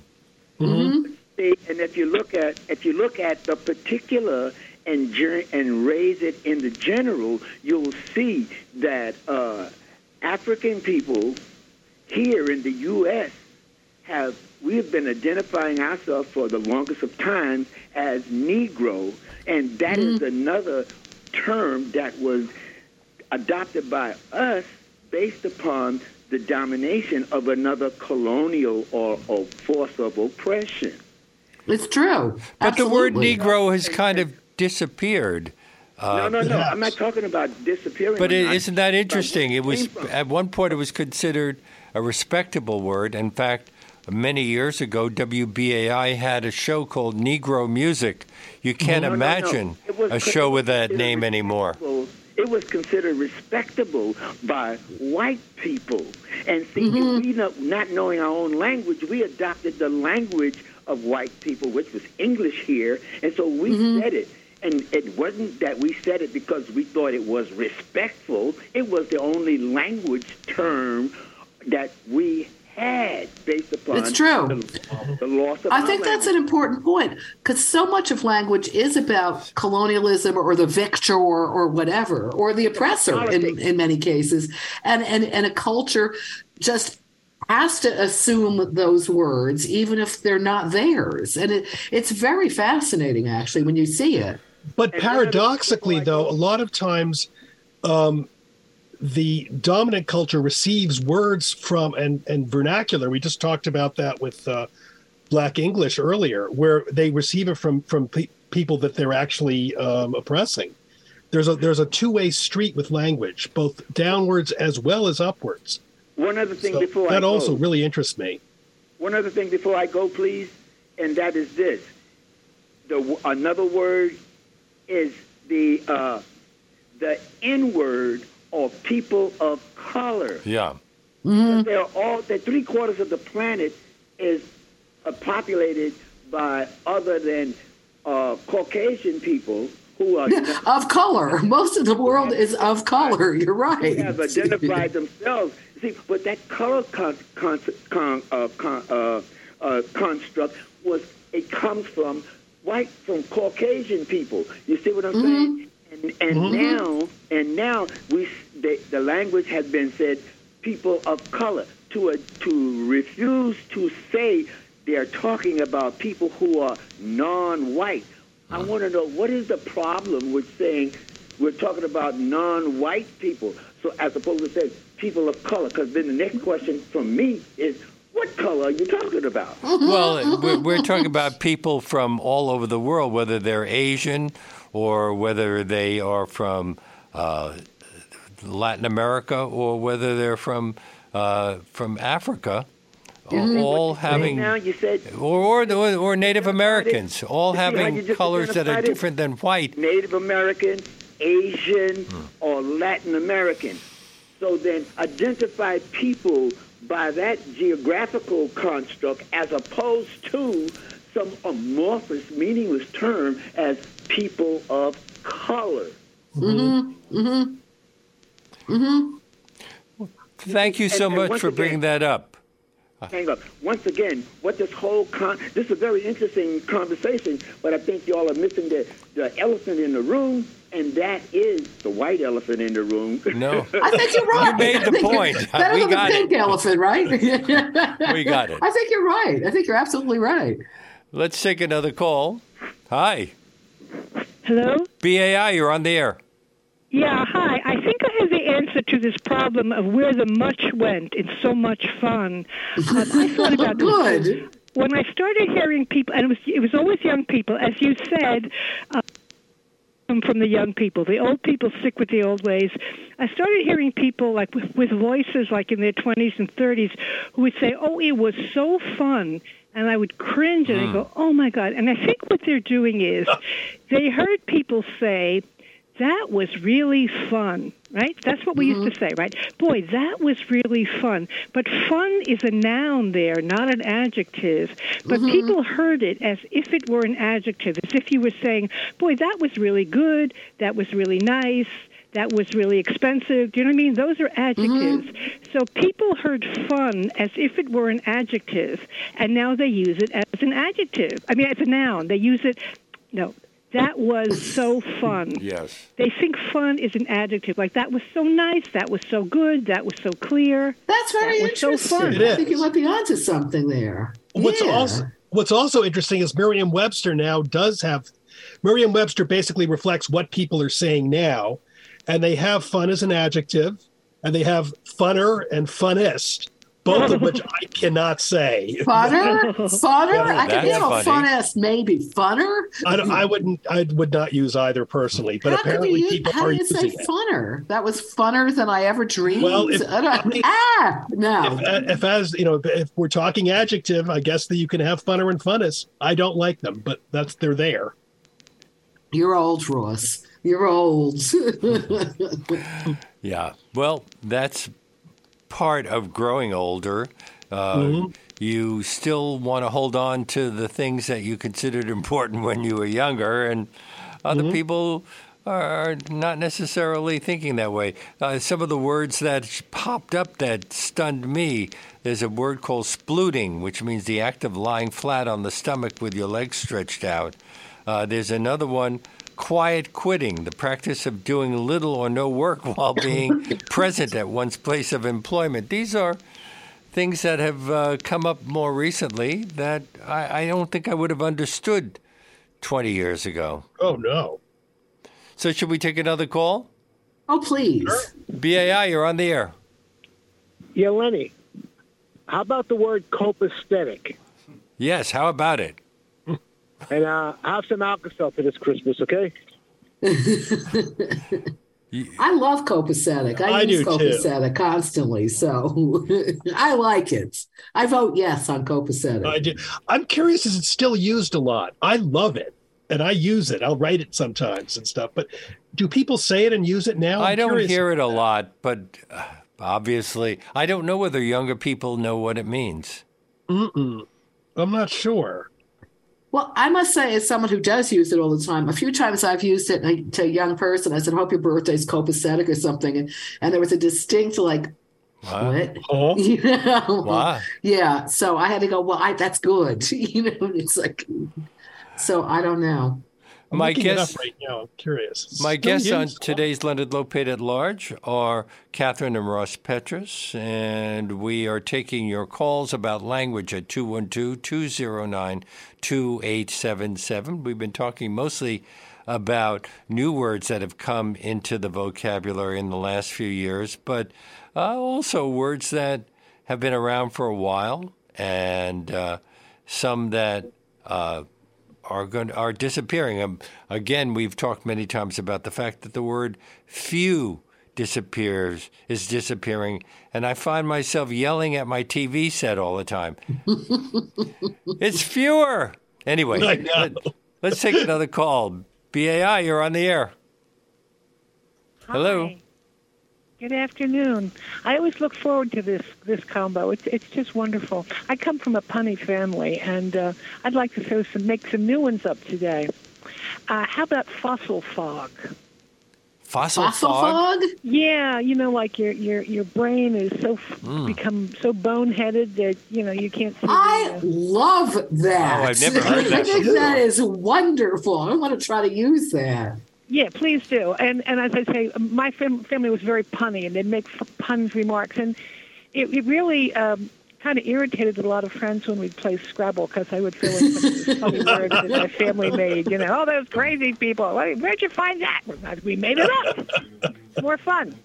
[SPEAKER 10] See, and if you look at if you look at the particular and and raise it in the general, you'll see that uh, African people here in the U.S. have we have been identifying ourselves for the longest of time as Negro, and that is mm-hmm. another term that was adopted by us based upon the domination of another colonial or, or force of oppression.
[SPEAKER 2] It's true.
[SPEAKER 1] But the word Negro has kind of disappeared.
[SPEAKER 10] Uh, no, no, no.
[SPEAKER 3] yes.
[SPEAKER 10] I'm not talking about disappearing.
[SPEAKER 1] But
[SPEAKER 10] or
[SPEAKER 1] it,
[SPEAKER 10] not,
[SPEAKER 1] isn't that interesting? It was at one point it was considered a respectable word. In fact, many years ago, WBAI had a show called Negro Music. You can't
[SPEAKER 10] No, no, no.
[SPEAKER 1] imagine
[SPEAKER 10] It was
[SPEAKER 1] a show with that name anymore.
[SPEAKER 10] It was considered respectable by white people. And see,
[SPEAKER 2] Mm-hmm.
[SPEAKER 10] we know, not knowing our own language, we adopted the language of white people, which was English here, and so we
[SPEAKER 2] Mm-hmm.
[SPEAKER 10] said it. And it wasn't that we said it because we thought it was respectful. It was the only language term that we had based upon
[SPEAKER 2] It's true.
[SPEAKER 10] The, the loss of
[SPEAKER 2] I
[SPEAKER 10] our
[SPEAKER 2] think that's an important point because so much of language is about colonialism or the victor or, or whatever, or the oppressor in, in many cases. And, and, and a culture just has to assume those words, even if they're not theirs. And it, it's very fascinating, actually, when you see it.
[SPEAKER 3] But
[SPEAKER 10] And none of the
[SPEAKER 3] paradoxically, though, a lot of times um, the dominant culture receives words from and, and vernacular. We just talked about that with uh, Black English earlier, where they receive it from from pe- people that they're actually um, oppressing. There's a there's a two way street with language, both downwards as well as upwards.
[SPEAKER 10] One other thing
[SPEAKER 3] So
[SPEAKER 10] before I
[SPEAKER 3] that
[SPEAKER 10] go.
[SPEAKER 3] also really interests me.
[SPEAKER 10] One other thing before I go, please, and that is this: the another word is the uh, the N word or people of color.
[SPEAKER 1] Yeah.
[SPEAKER 10] They're all the three quarters of the planet is uh, populated by other than uh, Caucasian people who are
[SPEAKER 2] of color. Most of the world is of color. You're right.
[SPEAKER 10] have identified themselves. See, but that color con, con, con, uh, con, uh, uh, construct was it comes from white from Caucasian people. You see what I'm saying? And, and now and now we the, the language has been said people of color to a, to refuse to say they're talking about people who are non-white. I want to know what is the problem with saying we're talking about non-white people, so as opposed to saying people of color. Because then the next question from me is, what color are you talking about?
[SPEAKER 1] Well, we're, we're talking about people from all over the world, whether they're Asian or whether they are from uh, Latin America or whether they're from uh, from Africa, all having
[SPEAKER 10] now you said
[SPEAKER 1] or, or or Native Americans, all
[SPEAKER 10] You see how you
[SPEAKER 1] having colors that are
[SPEAKER 10] it?
[SPEAKER 1] different than white.
[SPEAKER 10] Native American, Asian, or Latin American. So then identify people by that geographical construct as opposed to some amorphous, meaningless term as people of color.
[SPEAKER 2] Mm-hmm. Mm-hmm. Mm-hmm.
[SPEAKER 1] Thank you so
[SPEAKER 10] And- and
[SPEAKER 1] much
[SPEAKER 10] once
[SPEAKER 1] for
[SPEAKER 10] again-
[SPEAKER 1] bringing that up.
[SPEAKER 10] Hang up. Once again, what this whole con this is a very interesting conversation, but I think y'all are missing the, the elephant in the room, and that is the white elephant in the room.
[SPEAKER 1] No.
[SPEAKER 2] I think you're right.
[SPEAKER 1] You made the point.
[SPEAKER 2] Better
[SPEAKER 1] We
[SPEAKER 2] than
[SPEAKER 1] got
[SPEAKER 2] the
[SPEAKER 1] it.
[SPEAKER 2] pink elephant, right?
[SPEAKER 1] We got it.
[SPEAKER 2] I think you're right. I think you're absolutely right.
[SPEAKER 1] Let's take another call. Hi.
[SPEAKER 11] Hello?
[SPEAKER 1] BAI, you're on the air.
[SPEAKER 11] Yeah, hi. I think I have the answer to this problem of where the much went. It's so much fun. Um, I thought about this.
[SPEAKER 2] Good.
[SPEAKER 11] When I started hearing people, and it was, it was always young people, as you said, uh, from the young people. The old people stick with the old ways. I started hearing people like with, with voices like in their 20s and 30s who would say, "Oh, it was so fun." And I would cringe and I go, "Oh my god." And I think what they're doing is they heard people say, "That was really fun." Right? That's what we used mm-hmm. to say, right? Boy, that was really fun. But fun is a noun there, not an adjective. But mm-hmm. people heard it as if it were an adjective, as if you were saying, Boy, that was really good. That was really nice. That was really expensive. Do you know what I mean? Those are mm-hmm. adjectives. So people heard fun as if it were an adjective, and now they use it as an adjective. I mean, as a noun. They use it, no, that was so fun.
[SPEAKER 1] Yes.
[SPEAKER 11] They think fun is an adjective. Like that was so nice, that was so good, that was so clear.
[SPEAKER 2] That's very
[SPEAKER 11] That was so
[SPEAKER 2] interesting.
[SPEAKER 11] fun.
[SPEAKER 3] It
[SPEAKER 2] I think you might be onto something there.
[SPEAKER 3] What's
[SPEAKER 2] Yeah.
[SPEAKER 3] also what's also interesting is Merriam-Webster now does have Merriam-Webster basically reflects what people are saying now, and they have fun as an adjective, and they have funner and funnest, both of which I cannot say.
[SPEAKER 2] Funner? Funner? I can
[SPEAKER 1] that's
[SPEAKER 2] handle
[SPEAKER 1] funny.
[SPEAKER 2] funnest, maybe. Funner?
[SPEAKER 3] I, I wouldn't. I would not use either personally, but
[SPEAKER 2] how
[SPEAKER 3] apparently
[SPEAKER 2] you,
[SPEAKER 3] people
[SPEAKER 2] how
[SPEAKER 3] are
[SPEAKER 2] do you say
[SPEAKER 3] using it.
[SPEAKER 2] funner? That was funner than I ever dreamed.
[SPEAKER 3] Well, if-
[SPEAKER 2] I don't- ah, no.
[SPEAKER 3] If, if as you know, if we're talking adjective, I guess that you can have funner and funnest. I don't like them, but that's they're there.
[SPEAKER 2] You're old, Ross. You're old.
[SPEAKER 1] Yeah. Well, that's part of growing older. Uh, You still want to hold on to the things that you considered important when you were younger, and other people are not necessarily thinking that way. Uh, some of the words that popped up that stunned me there's a word called splooting, which means the act of lying flat on the stomach with your legs stretched out. Uh, there's another one, quiet quitting, the practice of doing little or no work while being present at one's place of employment. These are things that have uh, come up more recently that I, I don't think I would have understood 20 years ago.
[SPEAKER 3] Oh no.
[SPEAKER 1] So, should we take another call?
[SPEAKER 2] oh, please.
[SPEAKER 1] BAI, you're on the air.
[SPEAKER 12] Yeah, Lenny. How about the word copacetic?
[SPEAKER 1] Yes, how about it?
[SPEAKER 12] And uh, have some Alka-Seltzer for this Christmas, okay?
[SPEAKER 2] I love copacetic. I,
[SPEAKER 3] I
[SPEAKER 2] use
[SPEAKER 3] do, too.
[SPEAKER 2] copacetic constantly, so I like it. I vote yes on copacetic.
[SPEAKER 3] I do. I'm curious, is it still used a lot? I love it, and I use it. I'll write it sometimes and stuff. But do people say it and use it now?
[SPEAKER 1] I
[SPEAKER 3] I'm
[SPEAKER 1] don't
[SPEAKER 3] curious.
[SPEAKER 1] hear it a lot, but uh, obviously, I don't know whether younger people know what it means.
[SPEAKER 3] Mm-mm. I'm not sure.
[SPEAKER 2] Well, I must say, as someone who does use it all the time, a few times I've used it to a young person. I said, "Hope your birthday's copacetic or something," and, and there was a distinct like, "What?"
[SPEAKER 3] Oh,
[SPEAKER 2] You know?
[SPEAKER 1] Why?
[SPEAKER 2] Yeah. So I had to go. Well, I, that's good. you know, it's like, so I don't know.
[SPEAKER 3] I'm
[SPEAKER 1] My guess-
[SPEAKER 3] right now. I'm curious.
[SPEAKER 1] My guests on today's Leonard Lopate at Large are Kathryn and Ross Petras, and we are taking your calls about language at 212 209 2877. We've been talking mostly about new words that have come into the vocabulary in the last few years, but uh, also words that have been around for a while and uh, some that uh, are going are disappearing. Um, again, we've talked many times about the fact that the word few disappears is disappearing, and I find myself yelling at my TV set all the time. it's fewer. Anyway,
[SPEAKER 3] I
[SPEAKER 1] let, us take another call. BAI, you're on the air. Hello.
[SPEAKER 11] Hi. Good afternoon. I always look forward to this this combo. It's it's just wonderful. I come from a punny family, and uh, I'd like to throw some make some new ones up today. Uh, how about fossil fog?
[SPEAKER 1] Fossil,
[SPEAKER 2] Fossil
[SPEAKER 1] fog?
[SPEAKER 2] fog?
[SPEAKER 11] Yeah, you know, like your your your brain is so f-
[SPEAKER 1] Mm.
[SPEAKER 11] become so boneheaded that you know you can't see.
[SPEAKER 2] I
[SPEAKER 11] the, uh,
[SPEAKER 2] love that.
[SPEAKER 1] Oh, I've never heard
[SPEAKER 2] I think that is wonderful. I want to try to use that.
[SPEAKER 11] Yeah, please do. And and as I say, my fam- family was very punny, and they'd make f- puns remarks, and it, it really um, kind of irritated a lot of friends when we'd play Scrabble because I would fill in some of these funny words that my family made. You know, oh, those crazy people. Where- Where'd you find that? We made it up. More fun.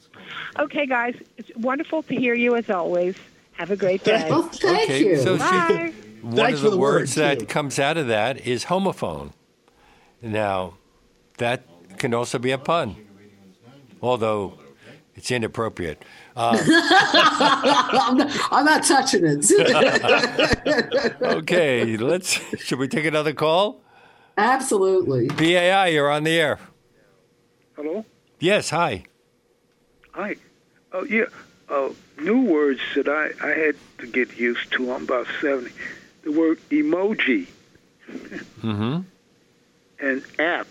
[SPEAKER 11] Okay, guys, it's wonderful to hear you as always. Have a great day.
[SPEAKER 2] Well, thank
[SPEAKER 1] okay,
[SPEAKER 2] you.
[SPEAKER 1] so she-
[SPEAKER 11] Bye.
[SPEAKER 1] one
[SPEAKER 3] Thanks
[SPEAKER 1] of
[SPEAKER 3] for
[SPEAKER 1] the,
[SPEAKER 3] the word,
[SPEAKER 1] words that comes out of that is homophone. Now, that can also be a pun, although it's inappropriate. Uh,
[SPEAKER 2] I'm, not, I'm not touching it.
[SPEAKER 1] okay, let's. Should we take another call?
[SPEAKER 2] Absolutely.
[SPEAKER 1] BAI, you're on the air.
[SPEAKER 13] Hello?
[SPEAKER 1] Yes, hi.
[SPEAKER 13] Hi. Oh, yeah. Uh, new words that I, I had to get used to. I'm about 70. The word emoji
[SPEAKER 1] Mm-hmm.
[SPEAKER 13] and app.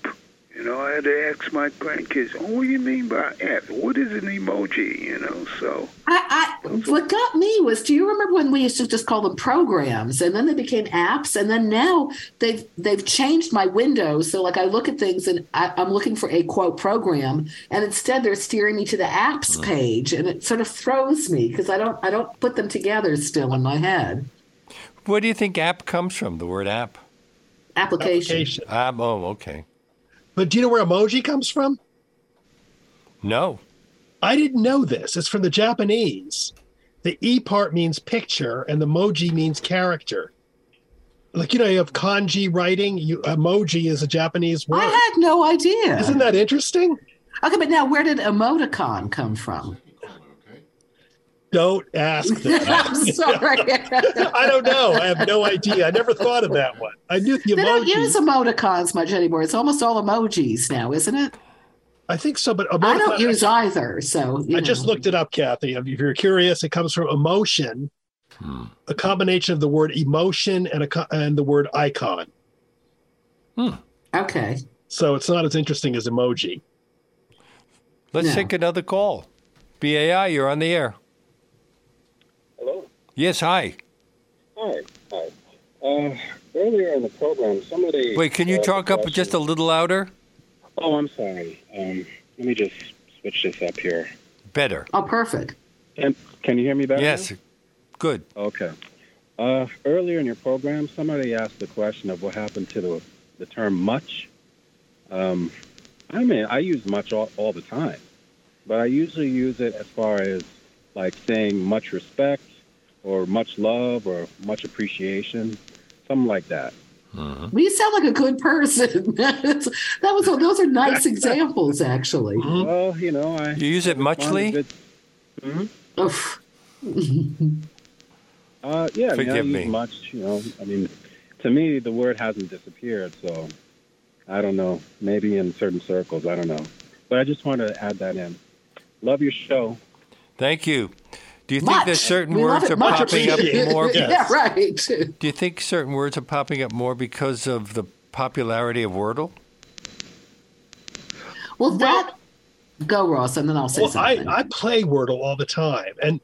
[SPEAKER 13] You know, I had to ask my grandkids, oh, what do you mean by app? What is an emoji? You know, so.
[SPEAKER 2] I, I what got me was do you remember when we used to just call them programs and then they became apps and then now they've they've changed my window so like I look at things and I, I'm looking for a quote program and instead they're steering me to the apps uh-huh. page and it sort of throws me because I don't I don't put them together still in my head.
[SPEAKER 1] Where do you think app comes from? The word app.
[SPEAKER 2] Application.
[SPEAKER 3] Application.
[SPEAKER 1] App. Oh, okay.
[SPEAKER 3] But do you know where emoji comes from?
[SPEAKER 1] No.
[SPEAKER 3] I didn't know this. It's from the Japanese. The E part means picture, and the moji means character. Like you know, you have kanji writing. You emoji is a Japanese word.
[SPEAKER 2] I had no idea.
[SPEAKER 3] Isn't that interesting?
[SPEAKER 2] Okay, but now where did emoticon come from?
[SPEAKER 3] Don't ask that.
[SPEAKER 2] I'm sorry.
[SPEAKER 3] I don't know. I have no idea. I never thought of that one. I knew the
[SPEAKER 2] They don't use emoticons much anymore. It's almost all emojis now, isn't it?
[SPEAKER 3] I think so, but
[SPEAKER 2] I don't use either. So you
[SPEAKER 3] I just looked it up, Kathy. If you're curious, it comes from emotion, a combination of the word emotion and a co- and the word icon. Hmm.
[SPEAKER 2] Okay.
[SPEAKER 3] So it's not as interesting as emoji.
[SPEAKER 1] Let's
[SPEAKER 2] No.
[SPEAKER 1] take another call. BAI, you're on the air.
[SPEAKER 14] Hello.
[SPEAKER 1] Yes, hi.
[SPEAKER 14] Hi. Hi. Uh, earlier in the program, somebody.
[SPEAKER 1] Wait, can you talk up just a little louder?
[SPEAKER 14] Oh, I'm sorry. Um, let me just switch this up here.
[SPEAKER 1] Better.
[SPEAKER 2] Oh, perfect.
[SPEAKER 14] Can Can you hear me better?
[SPEAKER 1] Yes. Good.
[SPEAKER 14] Okay. Uh, earlier in your program, somebody asked the question of what happened to the the term much. Um, I mean, I use much all, all the time, but I usually use it as far as like saying much respect or much love or much appreciation. something like that. Uh-huh.
[SPEAKER 2] Well, you sound like a good person. That was those are nice examples, actually. Mm-hmm.
[SPEAKER 14] Well, you know, I
[SPEAKER 1] You use it muchly? Mm-hmm.
[SPEAKER 2] Oof.
[SPEAKER 14] Uh, yeah, I mean, I
[SPEAKER 1] Forgive
[SPEAKER 14] use
[SPEAKER 1] me.
[SPEAKER 14] much. You know, I mean, to me, the word hasn't disappeared. So, I don't know. Maybe in certain circles, I don't know. But I just wanted to add that in. Love your show.
[SPEAKER 1] Thank you. Do you think
[SPEAKER 2] Much.
[SPEAKER 1] that certain
[SPEAKER 2] We
[SPEAKER 1] words are popping up more?
[SPEAKER 2] Yeah, right.
[SPEAKER 1] Do you think certain words are popping up more because of the popularity of Wordle?
[SPEAKER 2] Well, that go Ross, and then I'll say
[SPEAKER 3] Well, I,
[SPEAKER 2] something.
[SPEAKER 3] I play Wordle all the time, and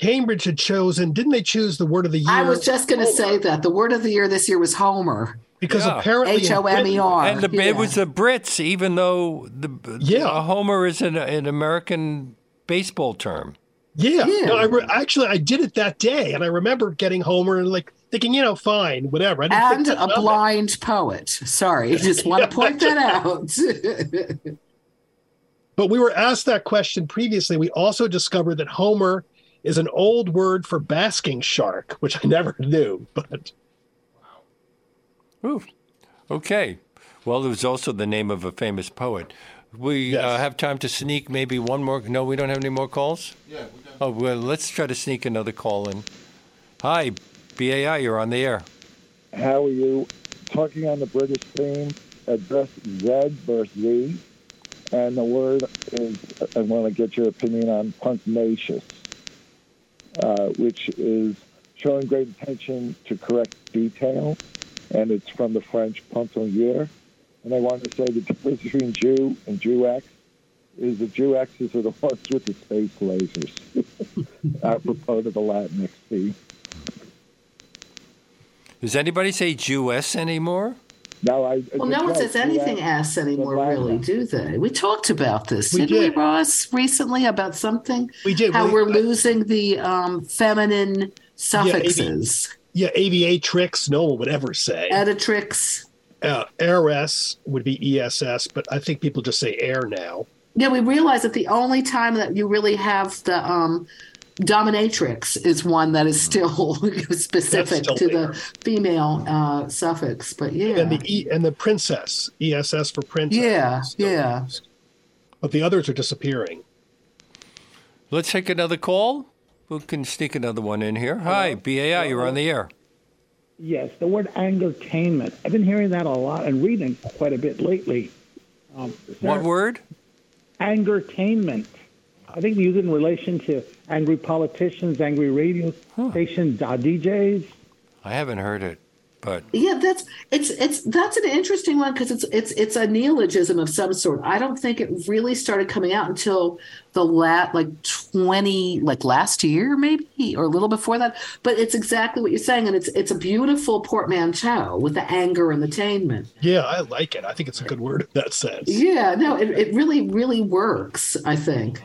[SPEAKER 3] Cambridge had chosen. Didn't they choose the word of the year?
[SPEAKER 2] I was just going to oh. say that the word of the year this year was Homer.
[SPEAKER 3] because
[SPEAKER 1] Yeah.
[SPEAKER 3] apparently
[SPEAKER 2] H O M E R.
[SPEAKER 1] And the,
[SPEAKER 2] Yeah.
[SPEAKER 1] it was the Brits, even though the
[SPEAKER 3] Yeah.
[SPEAKER 1] a homer is an, an American baseball term.
[SPEAKER 3] Yeah.
[SPEAKER 2] Yeah.
[SPEAKER 3] No, I re- actually I did it that day, and I remember getting Homer and like thinking, you know, fine, whatever. I didn't
[SPEAKER 2] and a
[SPEAKER 3] much of it.
[SPEAKER 2] blind poet. Sorry, just want to point that out.
[SPEAKER 3] But we were asked that question previously. We also discovered that Homer is an old word for basking shark, which I never knew. But wow.
[SPEAKER 1] Ooh. Okay. Well, it was also the name of a famous poet. We
[SPEAKER 3] Yes.
[SPEAKER 1] uh, have time to sneak maybe one more. No, we don't have any more calls? Yeah. Oh, well, let's try to sneak another call in. Hi, BAI, you're on the air.
[SPEAKER 15] How are you? Talking on the British theme, address Z versus Z, and the word is, I want to get your opinion on pugnacious, uh, which is showing great attention to correct detail, and it's from the French pontonnier. And I want to say the difference between Jew and Jew-X is the Jew-X's are the ones with the space lasers, apropos to the Latinx theme.
[SPEAKER 1] Does anybody say Jewess anymore?
[SPEAKER 15] No, I.
[SPEAKER 2] well, no one says anything S anymore, really, do they? We talked about this,
[SPEAKER 3] We
[SPEAKER 2] didn't we. Ross, recently about something?
[SPEAKER 3] we did.
[SPEAKER 2] How
[SPEAKER 3] we-
[SPEAKER 2] we're losing the um, feminine suffixes.
[SPEAKER 3] yeah, aviatrix, no one would ever say.
[SPEAKER 2] Editrix.
[SPEAKER 3] Uh, AirS would be ESS, but I think people just say heir now.
[SPEAKER 2] Yeah, we realize that the only time that you really have the um, dominatrix is one that is still specific
[SPEAKER 3] still
[SPEAKER 2] to
[SPEAKER 3] there.
[SPEAKER 2] the female uh, suffix. But yeah,
[SPEAKER 3] And the E and the princess, ESS for princess.
[SPEAKER 2] yeah, yeah.
[SPEAKER 3] used. But the others are disappearing.
[SPEAKER 1] Let's take another call. We can sneak another one in here. Hi, BAI, you're on the air.
[SPEAKER 16] Yes, the word angertainment. I've been hearing that a lot and reading quite a bit lately. Um,
[SPEAKER 1] What
[SPEAKER 16] there-
[SPEAKER 1] word?
[SPEAKER 16] Angertainment. I think we use it in relation to angry politicians, angry radio stations, uh, DJs.
[SPEAKER 1] I haven't heard it, but
[SPEAKER 2] Yeah, that's it's it's that's an interesting one because it's it's it's a neologism of some sort. I don't think it really started coming out until the lat like twenty like last year maybe or a little before that. But it's exactly what you're saying, and it's it's a beautiful portmanteau with the anger and the tainment.
[SPEAKER 3] Yeah, I like it. I think it's a good word in that sense.
[SPEAKER 2] Yeah, no, it, it really really works. I think.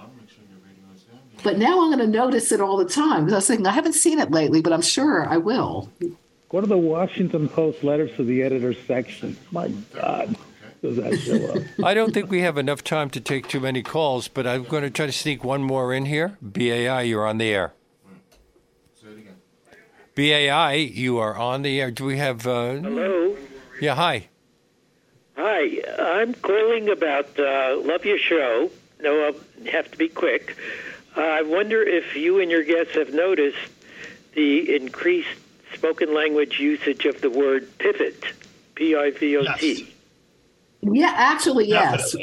[SPEAKER 2] But now I'm going to notice it all the time because I was thinking I haven't seen it lately, but I'm sure I will.
[SPEAKER 16] What are the Washington Post letters to the editor section? My God, does that show up?
[SPEAKER 1] I don't think we have enough time to take too many calls, but I'm going to try to sneak one more in here. BAI, you're on the air. BAI, you are on the air. Do we have. Uh,
[SPEAKER 17] Hello.
[SPEAKER 1] Yeah, hi.
[SPEAKER 17] Hi, I'm calling about uh, love your show. No, I'll have to be quick. Uh, I wonder if you and your guests have noticed the increased spoken language usage of the word pivot, P-I-V-O-T.
[SPEAKER 2] Yeah, actually, yes.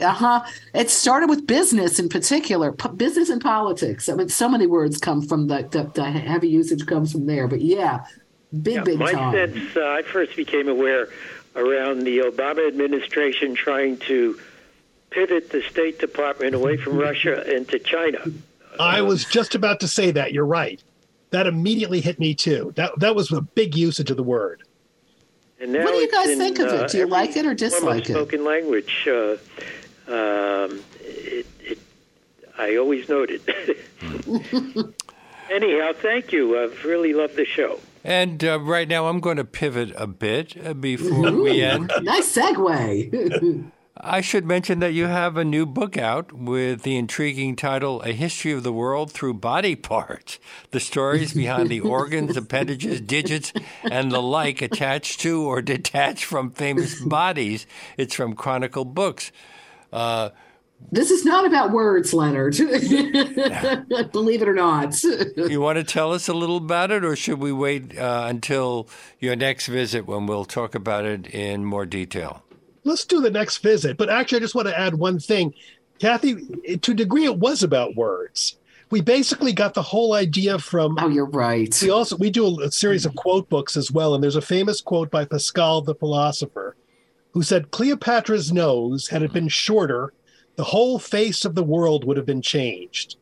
[SPEAKER 2] Uh huh. It started with business in particular, p- business and politics. I mean, so many words come from the, the, the heavy usage comes from there. But yeah, big, big
[SPEAKER 17] My
[SPEAKER 2] time.
[SPEAKER 17] sense, uh, I first became aware around the Obama administration trying to pivot the State Department away from Russia into China.
[SPEAKER 3] I was just about to say that. You're right. That immediately hit me too. That that was a big usage of the word.
[SPEAKER 17] And now
[SPEAKER 2] What do you guys
[SPEAKER 17] in,
[SPEAKER 2] think of it?
[SPEAKER 17] uh,
[SPEAKER 2] Do you like it or
[SPEAKER 17] form of
[SPEAKER 2] dislike it?
[SPEAKER 17] spoken language. Uh, um, it, it, I always noted. Anyhow, thank you. I've really loved the show.
[SPEAKER 1] And uh, right now, I'm going to pivot a bit uh, before we end.
[SPEAKER 2] Nice segue.
[SPEAKER 1] I should mention that you have a new book out with the intriguing title A History of the World Through Body Parts The Stories Behind the Organs, Appendages, Digits, and the like attached to or detached from famous bodies. It's from Chronicle Books. Uh,
[SPEAKER 2] this is not about words, Leonard. Believe it or not.
[SPEAKER 1] you want to tell us a little about it, or should we wait uh, until your next visit when we'll talk about it in more detail?
[SPEAKER 3] Let's do the next visit. But actually, I just want to add one thing. Kathy, to a degree, it was about words. We basically got the whole idea from.
[SPEAKER 2] Oh, you're right.
[SPEAKER 3] We also we do a series of quote books as well, and there's a famous quote by Pascal the philosopher, who said Cleopatra's nose had it been shorter, the whole face of the world would have been changed.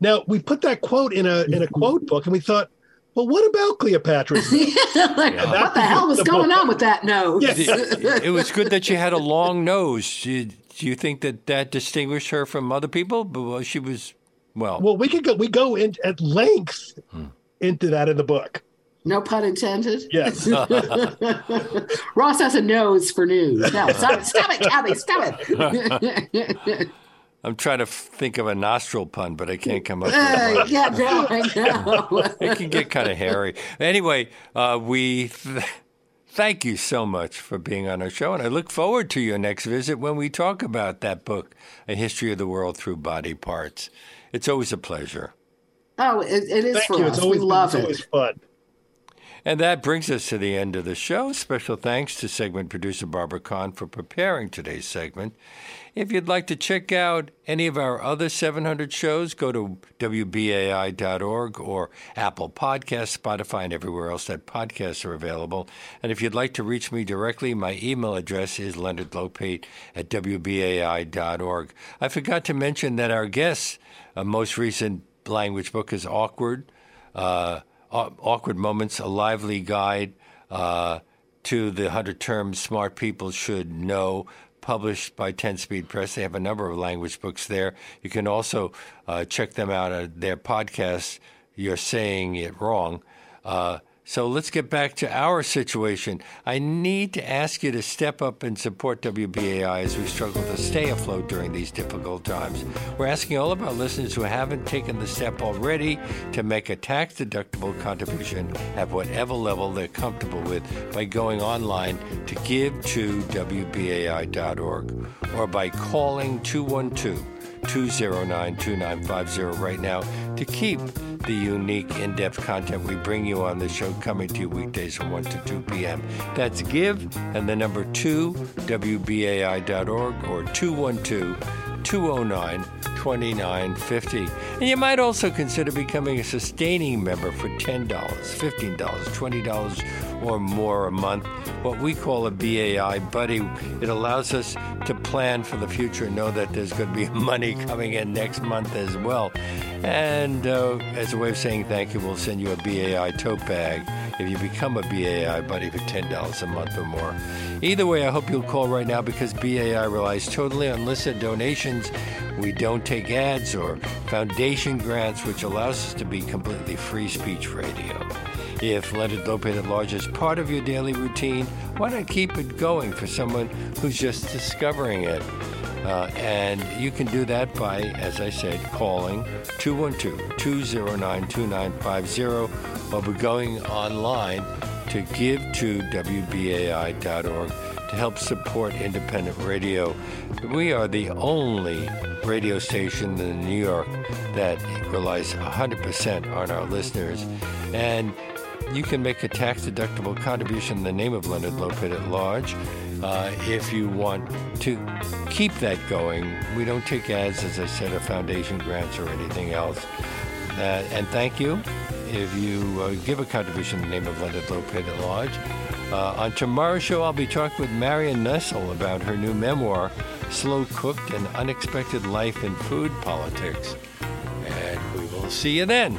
[SPEAKER 3] Now we put that quote in a in a mm-hmm. quote book, and we thought, well, what about Cleopatra?
[SPEAKER 2] like, yeah. What the hell was the going book. on with that nose?
[SPEAKER 1] it was good that she had a long nose. Do you think that that distinguished her from other people? But she was well.
[SPEAKER 3] Well, we could go. We go in at length hmm. into that in the book.
[SPEAKER 2] No pun intended.
[SPEAKER 3] Yes.
[SPEAKER 2] Ross has a nose for news. No, stop, stop it, Kathy. Stop it.
[SPEAKER 1] I'm trying to think of a nostril pun, but I can't come up with one.
[SPEAKER 2] yeah, no, I know.
[SPEAKER 1] it can get kind of hairy. Anyway, uh, we th- thank you so much for being on our show, and I look forward to your next visit when we talk about that book, A History of the World Through Body Parts. It's always a pleasure.
[SPEAKER 2] Oh, it, it is
[SPEAKER 3] thank
[SPEAKER 2] for
[SPEAKER 3] you.
[SPEAKER 2] us.
[SPEAKER 3] It's always,
[SPEAKER 2] we love
[SPEAKER 3] it's
[SPEAKER 2] it.
[SPEAKER 3] always fun.
[SPEAKER 1] And that brings us to the end of the show. Special thanks to segment producer Barbara Kahn for preparing today's segment. If you'd like to check out any of our other 700 shows, go to WBAI.org or Apple Podcasts, Spotify, and everywhere else that podcasts are available. And if you'd like to reach me directly, my email address is leonardlopate at WBAI.org. I forgot to mention that our guest's most recent language book is Awkword. Uh, Awkword Moments, a lively guide uh, to the 100 terms smart people should know, published by 10 Speed Press. They have a number of language books there. You can also uh, check them out at their podcast, You're Saying It Wrong. Uh, so let's get back to our situation. I need to ask you to step up and support WBAI as we struggle to stay afloat during these difficult times. We're asking all of our listeners who haven't taken the step already to make a tax deductible contribution at whatever level they're comfortable with by going online to give to WBAI.org or by calling 212 209 2950 right now to keep the unique, in depth content we bring you on the show coming to you weekdays from 1 to 2 p.m. That's give and the number 2, WBAI.org or 212 209 2950. And you might also consider becoming a sustaining member for $10, $15, $20 or more a month, what we call a BAI buddy. It allows us to plan for the future, know that there's going to be money coming in next month as well. And uh, as a way of saying thank you, we'll send you a BAI tote bag if you become a BAI buddy for $10 a month or more. Either way, I hope you'll call right now because BAI relies totally on listener donations. We don't take ads or foundation grants, which allows us to be completely free speech radio. If Leonard Lopate at Large is part of your daily routine, why not keep it going for someone who's just discovering it? Uh, and you can do that by, as I said, calling 212 209 2950 or by going online to give to WBAI.org to help support independent radio. We are the only radio station in New York that relies 100% on our listeners. And you can make a tax deductible contribution in the name of Leonard Lopate at Large. Uh, if you want to keep that going, we don't take ads, as I said, or foundation grants or anything else. Uh, and thank you if you uh, give a contribution in the name of Leonard Lopate at Large. Uh, on tomorrow's show, I'll be talking with Marion Nestle about her new memoir, Slow Cooked and Unexpected Life in Food Politics. And we will see you then.